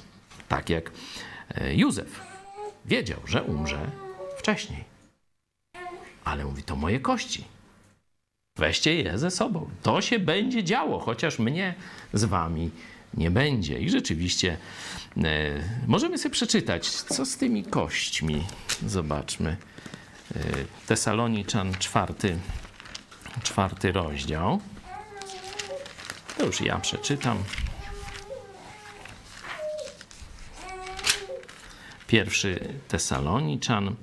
Tak jak Józef wiedział, że umrze wcześniej. Ale mówi, to moje kości. Weźcie je ze sobą. To się będzie działo, chociaż mnie z wami nie będzie. I rzeczywiście e, możemy sobie przeczytać, co z tymi kośćmi. Zobaczmy. E, Tesaloniczan, czwarty, czwarty rozdział. To już ja przeczytam. Pierwszy Tesaloniczan,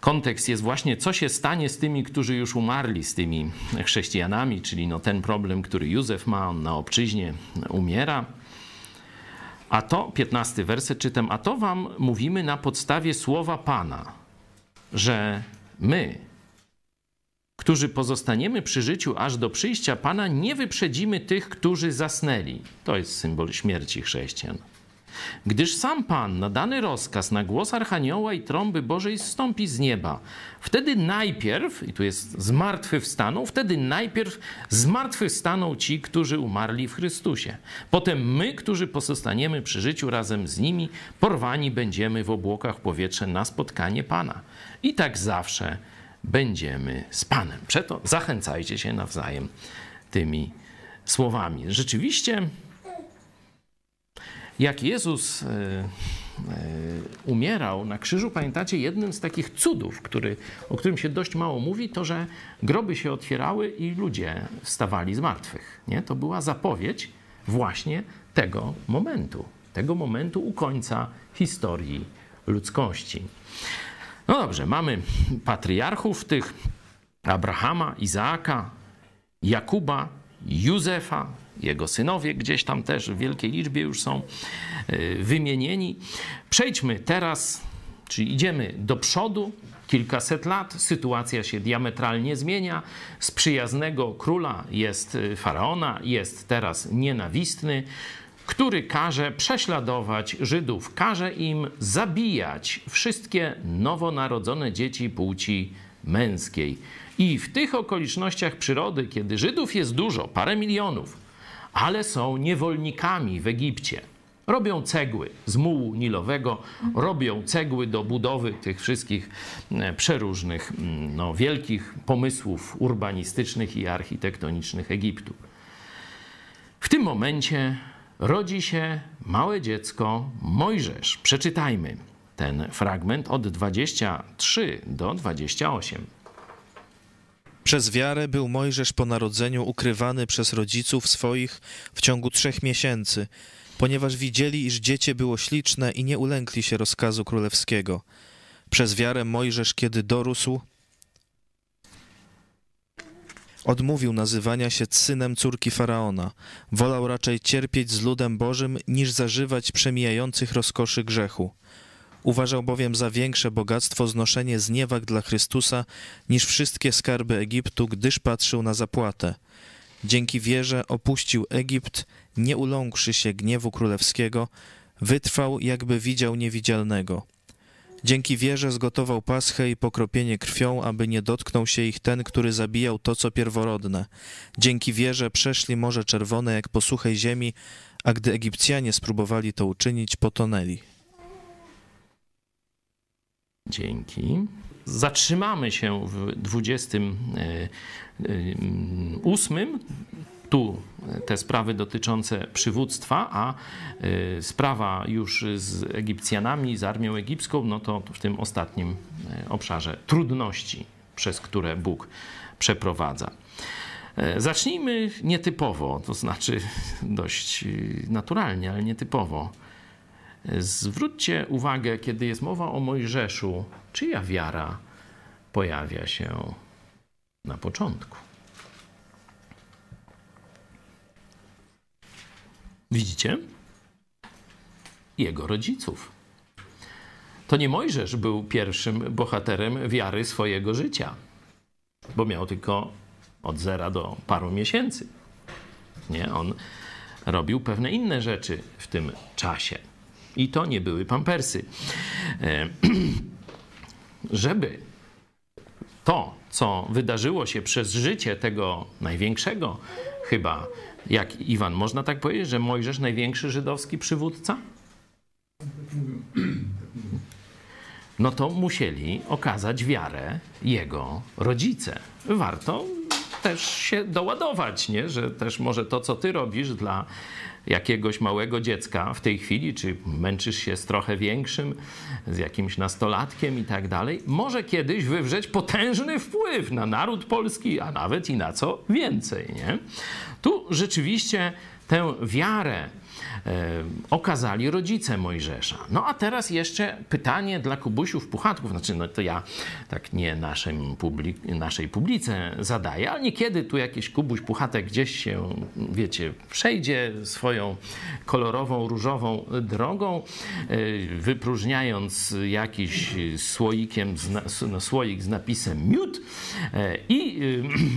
kontekst jest właśnie, co się stanie z tymi, którzy już umarli, z tymi chrześcijanami, czyli no ten problem, który Józef ma, on na obczyźnie umiera. A to, 15 werset czytam, a to wam mówimy na podstawie słowa Pana, że my, którzy pozostaniemy przy życiu aż do przyjścia Pana, nie wyprzedzimy tych, którzy zasnęli. To jest symbol śmierci chrześcijan. Gdyż sam Pan na dany rozkaz na głos Archanioła i trąby Bożej zstąpi z nieba. Wtedy najpierw, i tu jest zmartwychwstaną, wtedy najpierw zmartwychwstaną ci, którzy umarli w Chrystusie. Potem my, którzy pozostaniemy przy życiu razem z nimi, porwani będziemy w obłokach powietrza na spotkanie Pana. I tak zawsze będziemy z Panem. Przeto zachęcajcie się nawzajem tymi słowami. Rzeczywiście jak Jezus e, e, umierał na krzyżu, pamiętacie, jednym z takich cudów, który, o którym się dość mało mówi, to że groby się otwierały i ludzie wstawali z martwych. Nie? To była zapowiedź właśnie tego momentu, tego momentu u końca historii ludzkości. No dobrze, mamy patriarchów tych Abrahama, Izaaka, Jakuba, Józefa, jego synowie gdzieś tam też w wielkiej liczbie już są e, wymienieni. Przejdźmy teraz, czyli idziemy do przodu, kilkaset lat, sytuacja się diametralnie zmienia. Z przyjaznego króla jest e, faraona, jest teraz nienawistny, który każe prześladować Żydów, każe im zabijać wszystkie nowonarodzone dzieci płci męskiej. I w tych okolicznościach przyrody, kiedy Żydów jest dużo, parę milionów, ale są niewolnikami w Egipcie. Robią cegły z mułu nilowego, robią cegły do budowy tych wszystkich e, przeróżnych, mm, no, wielkich pomysłów urbanistycznych i architektonicznych Egiptu. W tym momencie rodzi się małe dziecko Mojżesz. Przeczytajmy ten fragment od 23 do 28. Przez wiarę był Mojżesz po narodzeniu ukrywany przez rodziców swoich w ciągu trzech miesięcy, ponieważ widzieli, iż dziecię było śliczne i nie ulękli się rozkazu królewskiego. Przez wiarę Mojżesz, kiedy dorósł, odmówił nazywania się synem córki faraona. Wolał raczej cierpieć z ludem Bożym, niż zażywać przemijających rozkoszy grzechu. Uważał bowiem za większe bogactwo znoszenie zniewag dla Chrystusa niż wszystkie skarby Egiptu, gdyż patrzył na zapłatę. Dzięki wierze opuścił Egipt, nie uląkłszy się gniewu królewskiego, wytrwał, jakby widział niewidzialnego. Dzięki wierze zgotował paschę i pokropienie krwią, aby nie dotknął się ich ten, który zabijał to, co pierworodne. Dzięki wierze przeszli Morze Czerwone jak po suchej ziemi, a gdy Egipcjanie spróbowali to uczynić, potonęli. Dzięki. Zatrzymamy się w 28. E, tu te sprawy dotyczące przywództwa, a e, sprawa już z Egipcjanami, z armią egipską, no to w tym ostatnim e, obszarze trudności, przez które Bóg przeprowadza. Zacznijmy nietypowo, to znaczy dość naturalnie, ale nietypowo Zwróćcie uwagę, kiedy jest mowa o Mojżeszu, czyja wiara pojawia się na początku. Widzicie? Jego rodziców. To nie Mojżesz był pierwszym bohaterem wiary swojego życia, bo miał tylko od zera do paru miesięcy. Nie, on robił pewne inne rzeczy w tym czasie. I to nie były pampersy. E, żeby to, co wydarzyło się przez życie tego największego, chyba, jak Iwan, można tak powiedzieć, że Mojżesz największy żydowski przywódca? No to musieli okazać wiarę jego rodzice. Warto też się doładować, nie? że też może to, co ty robisz dla jakiegoś małego dziecka w tej chwili, czy męczysz się z trochę większym, z jakimś nastolatkiem i tak dalej, może kiedyś wywrzeć potężny wpływ na naród polski, a nawet i na co więcej. Nie? Tu rzeczywiście tę wiarę okazali rodzice Mojżesza. No a teraz jeszcze pytanie dla Kubusiów Puchatków. Znaczy, no to ja tak nie naszym naszej publice zadaję, ale niekiedy tu jakiś Kubuś Puchatek gdzieś się, wiecie, przejdzie swoją kolorową, różową drogą, e, wypróżniając jakiś słoikiem, no, słoik z napisem miód e, i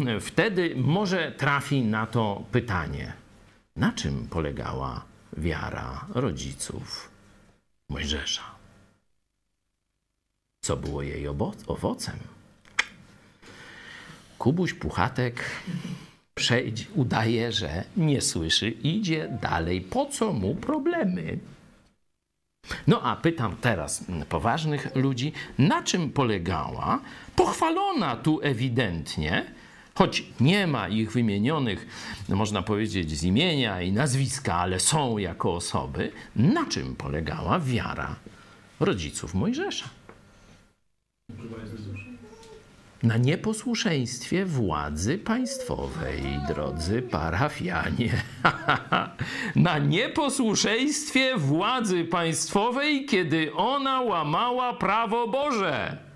e, wtedy może trafi na to pytanie. Na czym polegała wiara rodziców Mojżesza? Co było jej owocem? Kubuś Puchatek przejdź, udaje, że nie słyszy, idzie dalej. Po co mu problemy? No a pytam teraz poważnych ludzi, na czym polegała pochwalona tu ewidentnie choć nie ma ich wymienionych, można powiedzieć, z imienia i nazwiska, ale są jako osoby, na czym polegała wiara rodziców Mojżesza? Na nieposłuszeństwie władzy państwowej, drodzy parafianie. na nieposłuszeństwie władzy państwowej, kiedy ona łamała prawo Boże.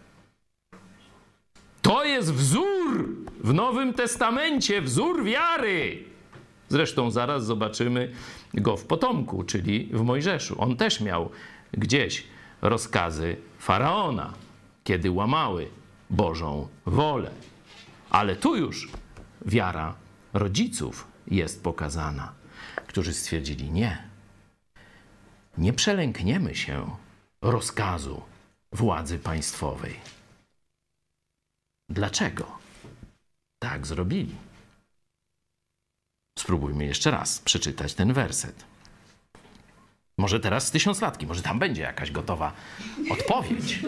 To jest wzór w Nowym Testamencie, wzór wiary. Zresztą zaraz zobaczymy go w potomku, czyli w Mojżeszu. On też miał gdzieś rozkazy faraona, kiedy łamały Bożą wolę. Ale tu już wiara rodziców jest pokazana, którzy stwierdzili nie. Nie przelękniemy się rozkazu władzy państwowej. Dlaczego tak zrobili? Spróbujmy jeszcze raz przeczytać ten werset. Może teraz z tysiąclatki, może tam będzie jakaś gotowa odpowiedź.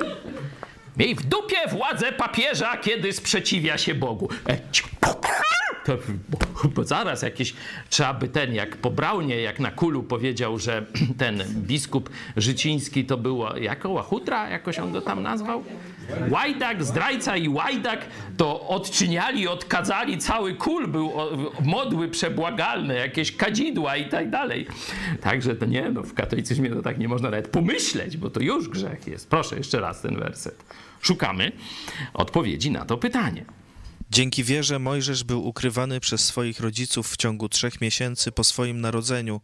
Miej w dupie władzę papieża, kiedy sprzeciwia się Bogu. E, to, bo, bo, zaraz jakieś trzeba by ten, jak po Braunie, jak na kulu powiedział, że ten biskup życiński to było, jako Łachutra, jakoś on go tam nazwał? Łajdak, zdrajca i łajdak to odczyniali, odkadzali, cały kul był modły przebłagalne, jakieś kadzidła i tak dalej. Także to nie, no w katolicyzmie to tak nie można nawet pomyśleć, bo to już grzech jest. Proszę jeszcze raz ten werset. Szukamy odpowiedzi na to pytanie. Dzięki wierze Mojżesz był ukrywany przez swoich rodziców w ciągu trzech miesięcy po swoim narodzeniu,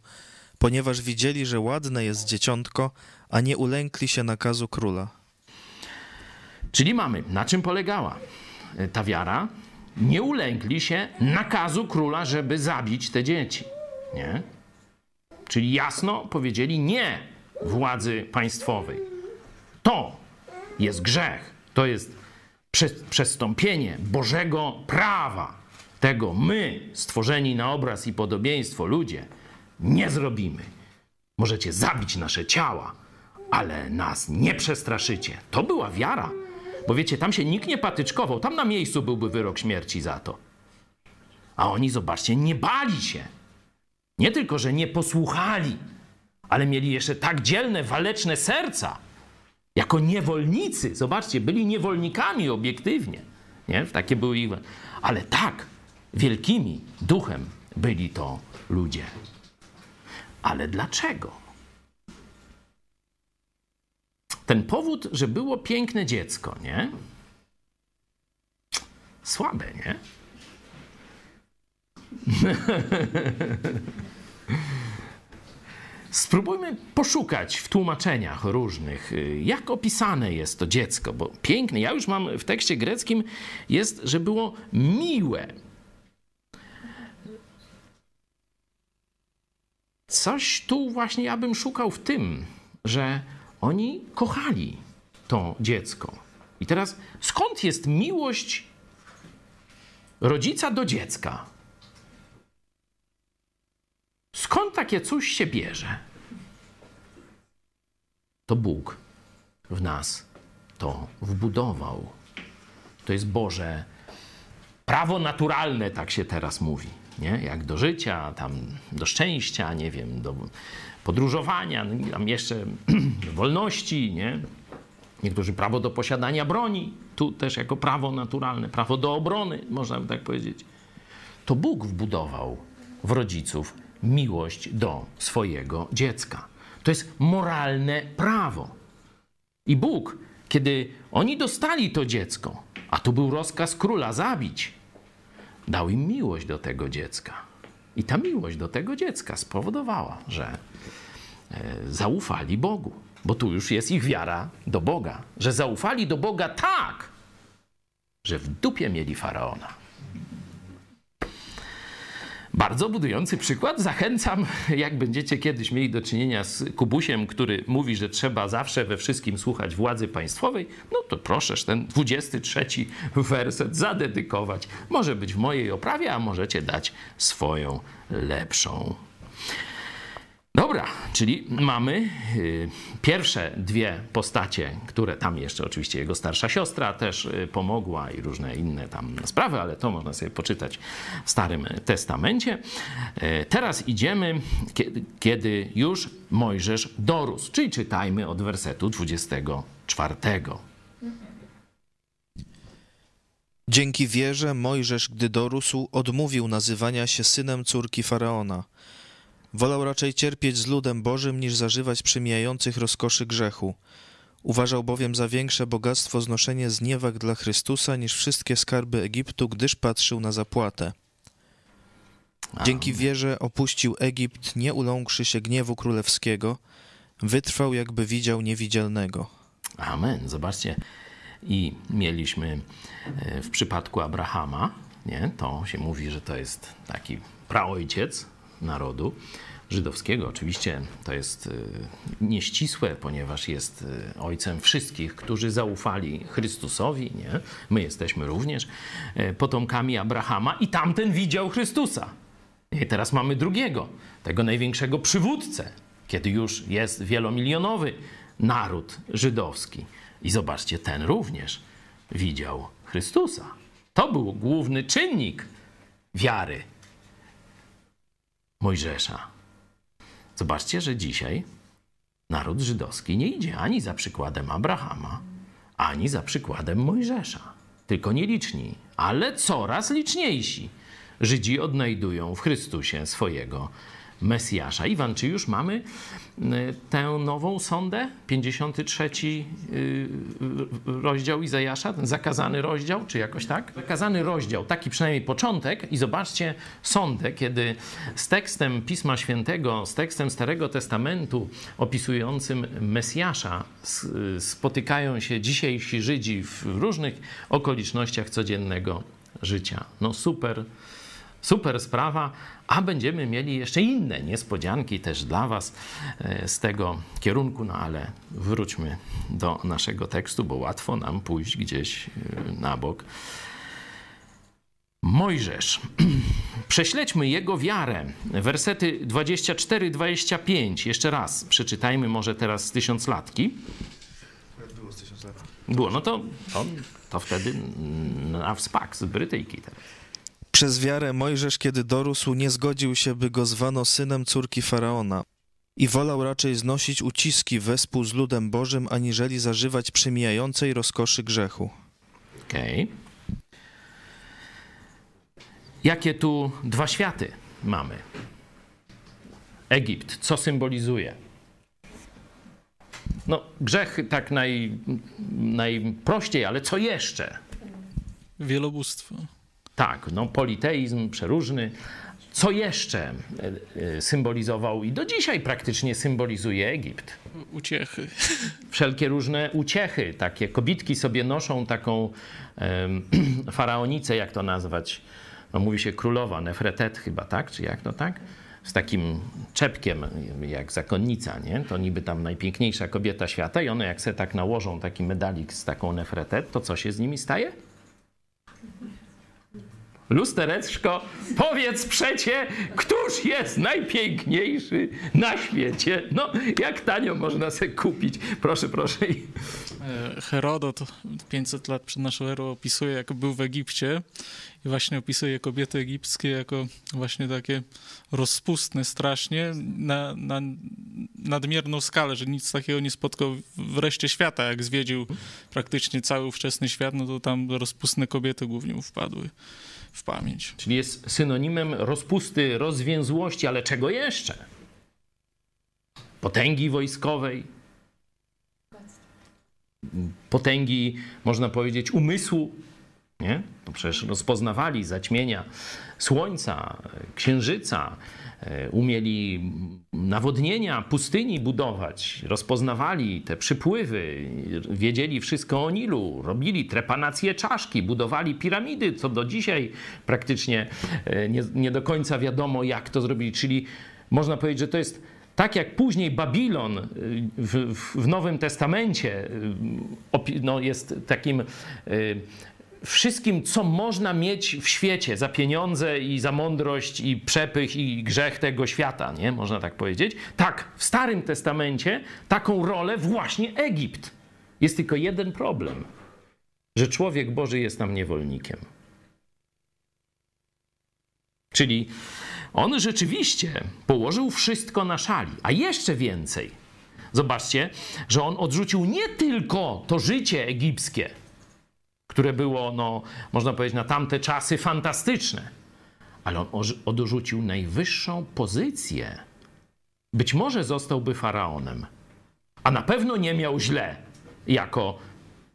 ponieważ widzieli, że ładne jest dzieciątko, a nie ulękli się nakazu króla. Czyli mamy, na czym polegała ta wiara? Nie ulękli się nakazu króla, żeby zabić te dzieci. Nie? Czyli jasno powiedzieli nie władzy państwowej. To jest grzech. To jest przestąpienie Bożego prawa. Tego my, stworzeni na obraz i podobieństwo ludzie, nie zrobimy. Możecie zabić nasze ciała, ale nas nie przestraszycie. To była wiara. Bo wiecie, tam się nikt nie patyczkował, tam na miejscu byłby wyrok śmierci za to. A oni, zobaczcie, nie bali się. Nie tylko, że nie posłuchali, ale mieli jeszcze tak dzielne, waleczne serca, jako niewolnicy. Zobaczcie, byli niewolnikami obiektywnie. Nie? Takie były ich. Ale tak, wielkimi duchem byli to ludzie. Ale dlaczego? Ten powód, że było piękne dziecko, nie? Słabe, nie? Spróbujmy poszukać w tłumaczeniach różnych, y, jak opisane jest to dziecko, bo piękne, ja już mam w tekście greckim, jest, że było miłe. Coś tu właśnie ja bym szukał w tym, że oni kochali to dziecko. I teraz skąd jest miłość rodzica do dziecka? Skąd takie coś się bierze? To Bóg w nas to wbudował. To jest Boże prawo naturalne, tak się teraz mówi. Nie? Jak do życia, tam do szczęścia, nie wiem, do podróżowania, tam jeszcze wolności, nie? Niektórzy prawo do posiadania broni, tu też jako prawo naturalne, prawo do obrony, można by tak powiedzieć. To Bóg wbudował w rodziców miłość do swojego dziecka. To jest moralne prawo. I Bóg, kiedy oni dostali to dziecko, a tu był rozkaz króla zabić, dał im miłość do tego dziecka. I ta miłość do tego dziecka spowodowała, że e, zaufali Bogu, bo tu już jest ich wiara do Boga, że zaufali do Boga tak, że w dupie mieli faraona. Bardzo budujący przykład. Zachęcam, jak będziecie kiedyś mieli do czynienia z Kubusiem, który mówi, że trzeba zawsze we wszystkim słuchać władzy państwowej, no to proszę ten 23 werset zadedykować. Może być w mojej oprawie, a możecie dać swoją lepszą. Dobra, czyli mamy y, pierwsze dwie postacie, które tam jeszcze oczywiście jego starsza siostra też y, pomogła i różne inne tam sprawy, ale to można sobie poczytać w Starym Testamencie. Y, teraz idziemy, kiedy, kiedy już Mojżesz dorósł, czyli czytajmy od wersetu 24. Dzięki wierze Mojżesz, gdy dorósł, odmówił nazywania się synem córki Faraona. Wolał raczej cierpieć z ludem Bożym, niż zażywać przemijających rozkoszy grzechu. Uważał bowiem za większe bogactwo znoszenie zniewag dla Chrystusa niż wszystkie skarby Egiptu, gdyż patrzył na zapłatę. Dzięki wierze opuścił Egipt, nie uląkszy się gniewu królewskiego, wytrwał jakby widział niewidzialnego. Amen. Zobaczcie, i mieliśmy e, w przypadku Abrahama, nie, to się mówi, że to jest taki praojciec narodu żydowskiego. Oczywiście to jest y, nieścisłe, ponieważ jest y, ojcem wszystkich, którzy zaufali Chrystusowi. Nie? My jesteśmy również y, potomkami Abrahama i tamten widział Chrystusa. I teraz mamy drugiego, tego największego przywódcę, kiedy już jest wielomilionowy naród żydowski. I zobaczcie, ten również widział Chrystusa. To był główny czynnik wiary Mojżesza. Zobaczcie, że dzisiaj naród żydowski nie idzie ani za przykładem Abrahama, ani za przykładem Mojżesza. Tylko nieliczni, ale coraz liczniejsi. Żydzi odnajdują w Chrystusie swojego Mesjasza. Iwan, czy już mamy y, tę nową sondę? 53 y, rozdział Izajasza, ten zakazany rozdział, czy jakoś tak? Zakazany rozdział, taki przynajmniej początek i zobaczcie sondę, kiedy z tekstem Pisma Świętego, z tekstem Starego Testamentu opisującym Mesjasza spotykają się dzisiejsi Żydzi w różnych okolicznościach codziennego życia. No super Super sprawa, a będziemy mieli jeszcze inne niespodzianki też dla Was e, z tego kierunku, no ale wróćmy do naszego tekstu, bo łatwo nam pójść gdzieś e, na bok. Mojżesz. Prześledźmy jego wiarę. Wersety 24-25. Jeszcze raz przeczytajmy może teraz z tysiąclatki. Było z tysiąclatki. Było, no to, to, to wtedy na wspak z Brytyjki teraz. Przez wiarę Mojżesz, kiedy dorósł, nie zgodził się, by go zwano synem córki Faraona i wolał raczej znosić uciski wespół z ludem Bożym, aniżeli zażywać przemijającej rozkoszy grzechu. Okej. Okay. Jakie tu dwa światy mamy? Egipt, co symbolizuje? No, grzech tak naj, najprościej, ale co jeszcze? Wielobóstwo. Tak, no politeizm przeróżny, Co jeszcze e, e, symbolizował i do dzisiaj praktycznie symbolizuje Egipt? Uciechy. Wszelkie różne uciechy, takie kobitki sobie noszą taką em, faraonicę, jak to nazwać? No, mówi się królowa, Nefretet chyba, tak? Czy jak to tak? Z takim czepkiem, jak zakonnica, nie? To niby tam najpiękniejsza kobieta świata i one jak se tak nałożą taki medalik z taką Nefretet, to co się z nimi staje? Lustereczko, powiedz przecie, któż jest najpiękniejszy na świecie? No, jak tanio można sobie kupić? Proszę, proszę. E, Herodot 500 lat przed naszą erą opisuje, jak był w Egipcie i właśnie opisuje kobiety egipskie jako właśnie takie rozpustne strasznie na, na nadmierną skalę, że nic takiego nie spotkał w reszcie świata. Jak zwiedził praktycznie cały ówczesny świat, no to tam rozpustne kobiety głównie wpadły w pamięć. Czyli jest synonimem rozpusty, rozwięzłości, ale czego jeszcze? Potęgi wojskowej, potęgi, można powiedzieć, umysłu. Nie? To przecież rozpoznawali zaćmienia słońca, księżyca, umieli nawodnienia pustyni budować, rozpoznawali te przypływy, wiedzieli wszystko o Nilu, robili trepanację czaszki, budowali piramidy, co do dzisiaj praktycznie e, nie, nie do końca wiadomo, jak to zrobili. Czyli można powiedzieć, że to jest tak jak później Babilon y, w, w Nowym Testamencie no, jest takim wszystkim, co można mieć w świecie za pieniądze i za mądrość i przepych i grzech tego świata, nie? Można tak powiedzieć. Tak, w Starym Testamencie taką rolę właśnie Egipt. Jest tylko jeden problem, że człowiek Boży jest nam niewolnikiem. Czyli on rzeczywiście położył wszystko na szali, a jeszcze więcej. Zobaczcie, że on odrzucił nie tylko to życie egipskie, które było, no, można powiedzieć, na tamte czasy fantastyczne, ale on odrzucił najwyższą pozycję. Być może zostałby faraonem, a na pewno nie miał źle, jako,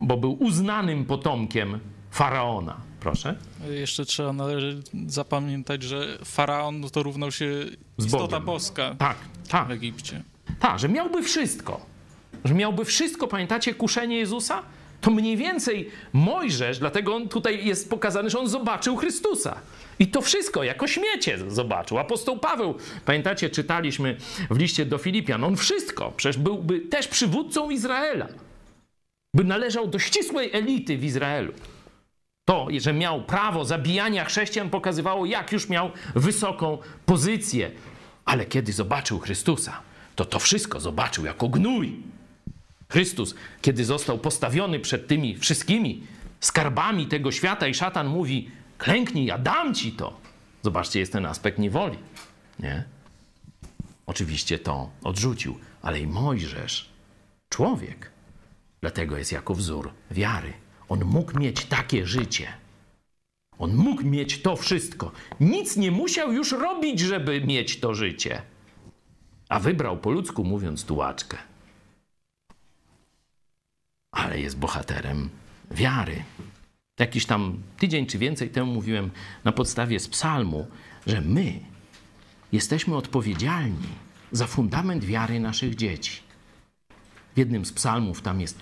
bo był uznanym potomkiem faraona. Proszę. Jeszcze trzeba należy zapamiętać, że faraon no to równał się Z istota Bogiem. boska Tak, tak. w Egipcie. Tak, że miałby wszystko. Że miałby wszystko, pamiętacie kuszenie Jezusa? To mniej więcej Mojżesz, dlatego on tutaj jest pokazany, że on zobaczył Chrystusa. I to wszystko jako śmiecie zobaczył. Apostoł Paweł, pamiętacie, czytaliśmy w liście do Filipian, on wszystko, przecież byłby też przywódcą Izraela. By należał do ścisłej elity w Izraelu. To, że miał prawo zabijania chrześcijan, pokazywało, jak już miał wysoką pozycję. Ale kiedy zobaczył Chrystusa, to to wszystko zobaczył jako gnój. Chrystus, kiedy został postawiony przed tymi wszystkimi skarbami tego świata i szatan mówi, klęknij, ja dam ci to. Zobaczcie, jest ten aspekt niewoli. Nie? Oczywiście to odrzucił, ale i Mojżesz, człowiek, dlatego jest jako wzór wiary. On mógł mieć takie życie. On mógł mieć to wszystko. Nic nie musiał już robić, żeby mieć to życie. A wybrał po ludzku mówiąc tułaczkę. Ale jest bohaterem wiary. Jakiś tam tydzień czy więcej temu mówiłem na podstawie z psalmu, że my jesteśmy odpowiedzialni za fundament wiary naszych dzieci. W jednym z psalmów tam jest: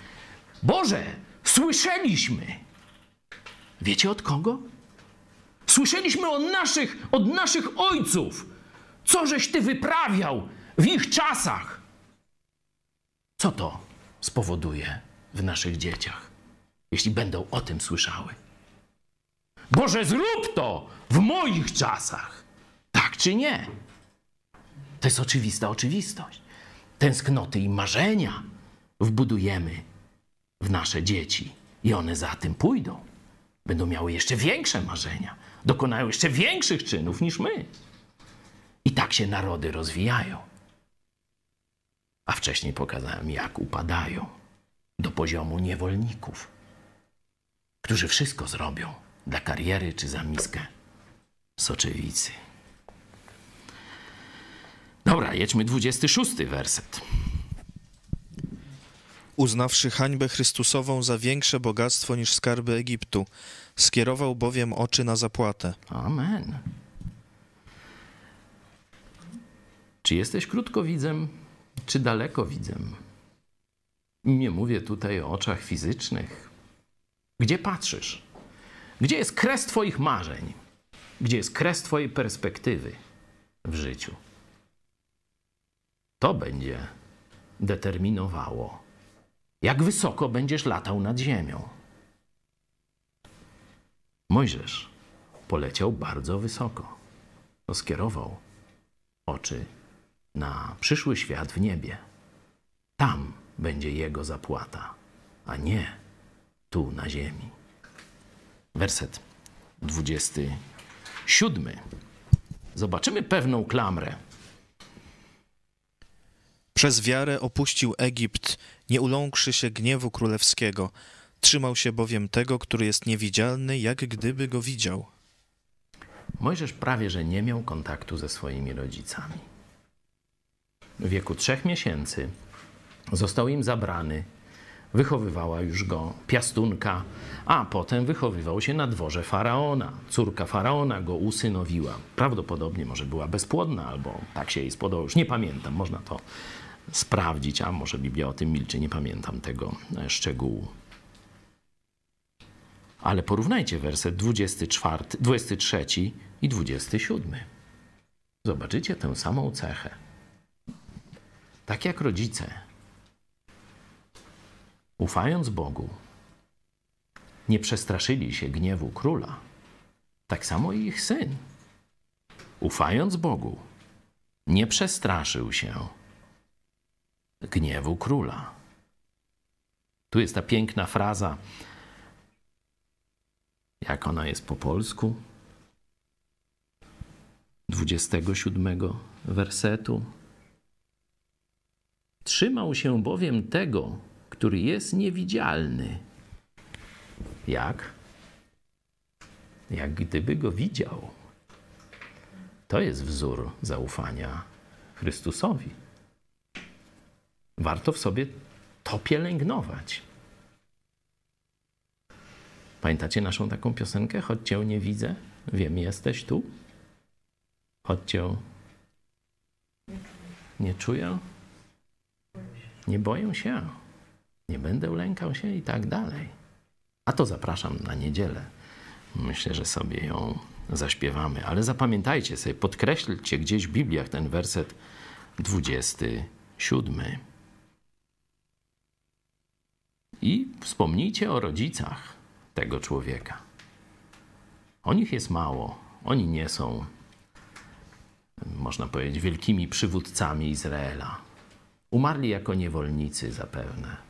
Boże, słyszeliśmy. Wiecie od kogo? Słyszeliśmy od naszych, od naszych ojców, co żeś ty wyprawiał w ich czasach. Co to spowoduje w naszych dzieciach, jeśli będą o tym słyszały? Boże, zrób to w moich czasach. Tak czy nie? To jest oczywista oczywistość. Tęsknoty i marzenia wbudujemy w nasze dzieci i one za tym pójdą. Będą miały jeszcze większe marzenia, dokonają jeszcze większych czynów niż my. I tak się narody rozwijają. A wcześniej pokazałem, jak upadają do poziomu niewolników, którzy wszystko zrobią dla kariery czy za miskę soczewicy. Dobra, jedźmy 26 werset. Uznawszy hańbę Chrystusową za większe bogactwo niż skarby Egiptu, skierował bowiem oczy na zapłatę. Amen. Czy jesteś krótkowidzem, czy dalekowidzem? Nie mówię tutaj o oczach fizycznych. Gdzie patrzysz? Gdzie jest kres Twoich marzeń? Gdzie jest kres Twojej perspektywy w życiu? To będzie determinowało, jak wysoko będziesz latał nad ziemią. Mojżesz poleciał bardzo wysoko. Skierował oczy na przyszły świat w niebie. Tam będzie jego zapłata, a nie tu na ziemi. Werset 27. Zobaczymy pewną klamrę. Przez wiarę opuścił Egipt, nie uląkszy się gniewu królewskiego. Trzymał się bowiem tego, który jest niewidzialny, jak gdyby go widział. Mojżesz prawie że nie miał kontaktu ze swoimi rodzicami. W wieku trzech miesięcy został im zabrany. Wychowywała już go piastunka, a potem wychowywał się na dworze faraona. Córka faraona go usynowiła. Prawdopodobnie może była bezpłodna, albo tak się jej spodobało. Już nie pamiętam, można to sprawdzić, a może Biblia o tym milczy, nie pamiętam tego e, szczegółu. Ale porównajcie werset 24, 23 i 27. Zobaczycie tę samą cechę. Tak jak rodzice, ufając Bogu, nie przestraszyli się gniewu króla, tak samo i ich syn, ufając Bogu, nie przestraszył się gniewu króla. Tu jest ta piękna fraza, jak ona jest po polsku, 27 wersetu. Trzymał się bowiem tego, który jest niewidzialny. Jak? Jak gdyby go widział. To jest wzór zaufania Chrystusowi. Warto w sobie to pielęgnować. Pamiętacie naszą taką piosenkę? Choć cię nie widzę, wiem, jesteś tu. Choć cię nie czuję, nie boję się, nie będę lękał się i tak dalej. A to zapraszam na niedzielę. Myślę, że sobie ją zaśpiewamy. Ale zapamiętajcie sobie, podkreślcie gdzieś w Bibliach ten werset 27. I wspomnijcie o rodzicach tego człowieka. O nich jest mało. Oni nie są, można powiedzieć, wielkimi przywódcami Izraela. Umarli jako niewolnicy zapewne.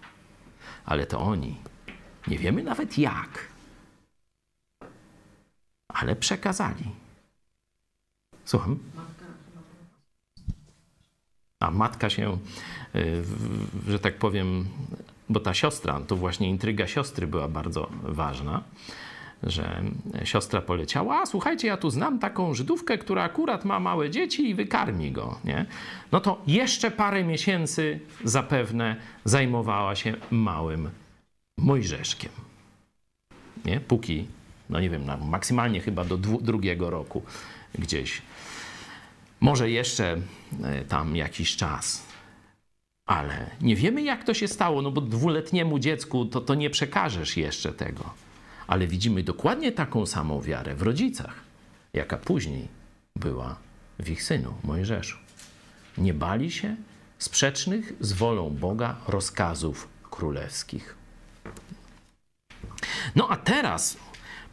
Ale to oni. Nie wiemy nawet jak. Ale przekazali. Słucham? A matka się, y, że tak powiem, bo ta siostra, to właśnie intryga siostry była bardzo ważna, że siostra poleciała, a słuchajcie, ja tu znam taką Żydówkę, która akurat ma małe dzieci i wykarmi go, nie? No to jeszcze parę miesięcy zapewne zajmowała się małym Mojżeszkiem, nie? Póki, no nie wiem, maksymalnie chyba do drugiego roku gdzieś. Może jeszcze e, tam jakiś czas ale nie wiemy, jak to się stało, no bo dwuletniemu dziecku to, to nie przekażesz jeszcze tego. Ale widzimy dokładnie taką samą wiarę w rodzicach, jaka później była w ich synu, Mojżeszu. Nie bali się sprzecznych z wolą Boga rozkazów królewskich. No a teraz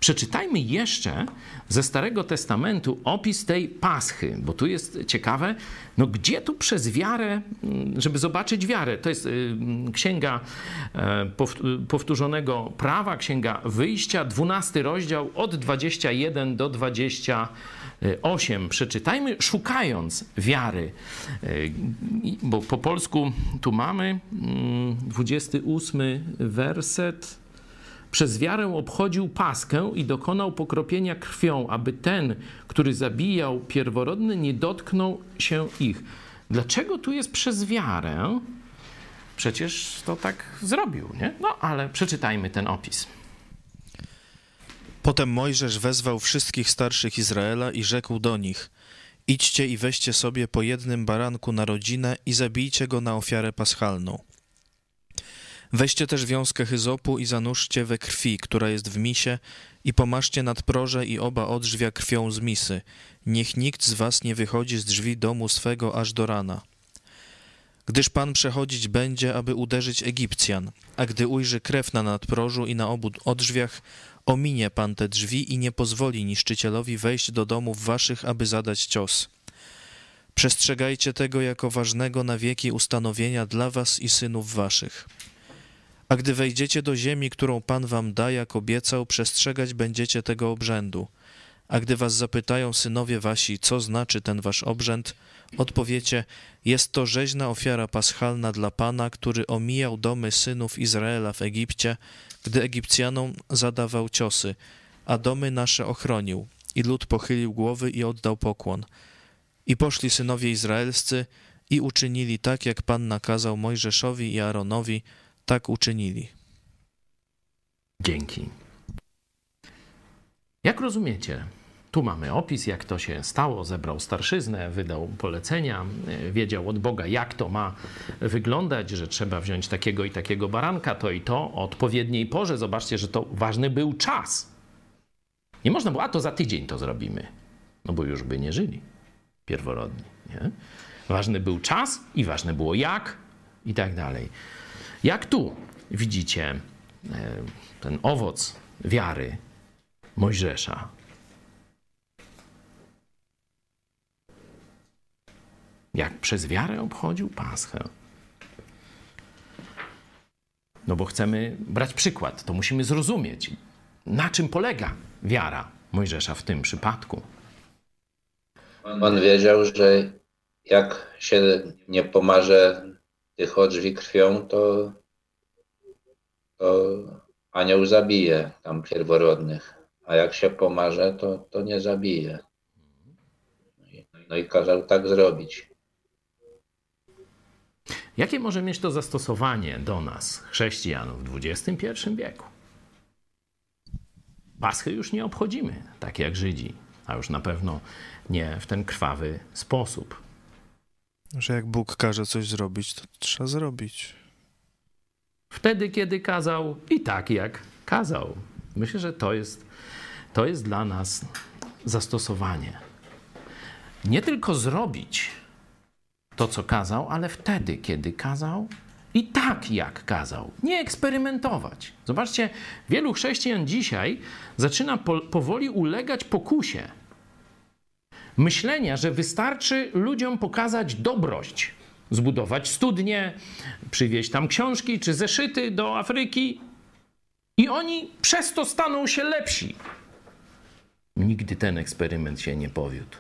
Przeczytajmy jeszcze ze Starego Testamentu opis tej paschy, bo tu jest ciekawe, no gdzie tu przez wiarę, mm, żeby zobaczyć wiarę, to jest y, księga e, powtórzonego prawa, księga wyjścia, 12 rozdział od 21 do 28. Przeczytajmy, szukając wiary, e, bo po polsku tu mamy 28 mm, werset przez wiarę obchodził paskę i dokonał pokropienia krwią, aby ten, który zabijał pierworodny, nie dotknął się ich. Dlaczego tu jest przez wiarę? Przecież to tak zrobił, nie? No ale przeczytajmy ten opis. Potem Mojżesz wezwał wszystkich starszych Izraela i rzekł do nich: Idźcie i weźcie sobie po jednym baranku na rodzinę i zabijcie go na ofiarę paschalną. Weźcie też wiązkę hyzopu i zanurzcie we krwi, która jest w misie, i pomaszcie nadproże i oba odrzwia krwią z misy. Niech nikt z was nie wychodzi z drzwi domu swego aż do rana. Gdyż Pan przechodzić będzie, aby uderzyć Egipcjan, a gdy ujrzy krew na nadprożu i na obu odrzwiach, ominie Pan te drzwi i nie pozwoli niszczycielowi wejść do domów waszych, aby zadać cios. Przestrzegajcie tego jako ważnego na wieki ustanowienia dla was i synów waszych. A gdy wejdziecie do ziemi, którą Pan wam da, jak obiecał, przestrzegać będziecie tego obrzędu. A gdy was zapytają synowie wasi, co znaczy ten wasz obrzęd, odpowiecie, jest to rzeźna ofiara paschalna dla Pana, który omijał domy synów Izraela w Egipcie, gdy Egipcjanom zadawał ciosy, a domy nasze ochronił. I lud pochylił głowy i oddał pokłon. I poszli synowie izraelscy i uczynili tak, jak Pan nakazał Mojżeszowi i Aaronowi, tak uczynili. Dzięki. Jak rozumiecie? Tu mamy opis, jak to się stało. Zebrał starszyznę, wydał polecenia, e, wiedział od Boga, jak to ma wyglądać, że trzeba wziąć takiego i takiego baranka, to i to, o odpowiedniej porze. Zobaczcie, że to ważny był czas. Nie można było, a to za tydzień to zrobimy. No bo już by nie żyli pierworodni. Nie? Ważny był czas i ważne było jak i tak dalej. Jak tu widzicie e, ten owoc wiary Mojżesza. Jak przez wiarę obchodził Paschę. No bo chcemy brać przykład, to musimy zrozumieć, na czym polega wiara Mojżesza w tym przypadku. On wiedział, że jak się nie pomarze tych odrzwi krwią, to, to anioł zabije tam pierworodnych, a jak się pomarze, to, to nie zabije. No i kazał tak zrobić. Jakie może mieć to zastosowanie do nas, chrześcijanów w XXI wieku? Paschy już nie obchodzimy, tak jak Żydzi, a już na pewno nie w ten krwawy sposób. Że jak Bóg każe coś zrobić, to trzeba zrobić. Wtedy, kiedy kazał i tak jak kazał. Myślę, że to jest, to jest dla nas zastosowanie. Nie tylko zrobić to, co kazał, ale wtedy, kiedy kazał i tak jak kazał. Nie eksperymentować. Zobaczcie, wielu chrześcijan dzisiaj zaczyna po, powoli ulegać pokusie myślenia, że wystarczy ludziom pokazać dobrość, zbudować studnie, przywieźć tam książki czy zeszyty do Afryki i oni przez to staną się lepsi. Nigdy ten eksperyment się nie powiódł.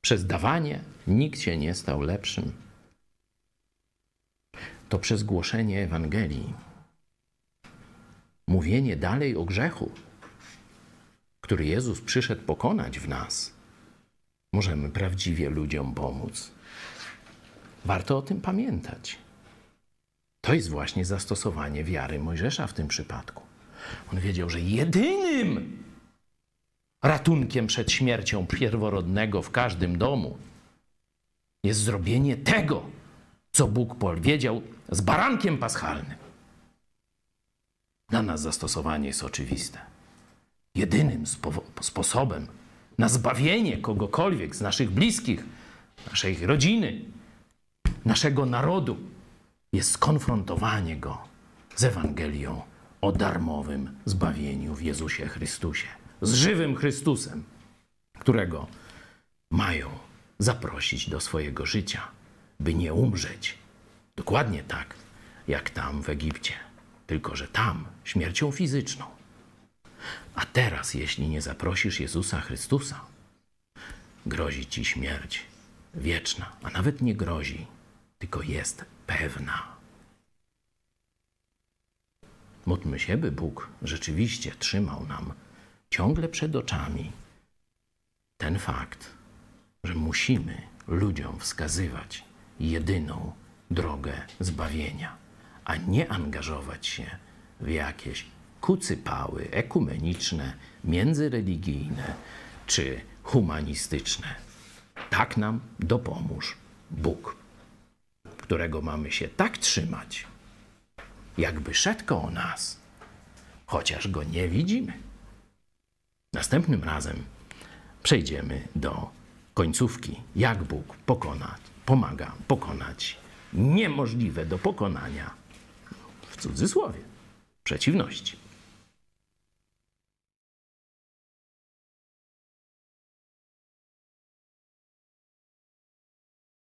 Przez dawanie nikt się nie stał lepszym. To przez głoszenie Ewangelii, mówienie dalej o grzechu, który Jezus przyszedł pokonać w nas, możemy prawdziwie ludziom pomóc. Warto o tym pamiętać. To jest właśnie zastosowanie wiary Mojżesza w tym przypadku. On wiedział, że jedynym ratunkiem przed śmiercią pierworodnego w każdym domu jest zrobienie tego, co Bóg powiedział z barankiem paschalnym. Dla nas zastosowanie jest oczywiste. Jedynym sposobem na zbawienie kogokolwiek z naszych bliskich, naszej rodziny, naszego narodu jest skonfrontowanie go z Ewangelią o darmowym zbawieniu w Jezusie Chrystusie, z żywym Chrystusem, którego mają zaprosić do swojego życia, by nie umrzeć. Dokładnie tak, jak tam w Egipcie, tylko że tam śmiercią fizyczną. A teraz, jeśli nie zaprosisz Jezusa Chrystusa, grozi ci śmierć wieczna, a nawet nie grozi, tylko jest pewna. Módlmy się, by Bóg rzeczywiście trzymał nam ciągle przed oczami ten fakt, że musimy ludziom wskazywać jedyną drogę zbawienia, a nie angażować się w jakieś kucypały ekumeniczne, międzyreligijne czy humanistyczne. tak nam dopomóż Bóg, którego mamy się tak trzymać, jakby szedł koło nas, chociaż go nie widzimy. Następnym razem przejdziemy do końcówki, jak Bóg pokona, pomaga pokonać niemożliwe do pokonania, w cudzysłowie, przeciwności.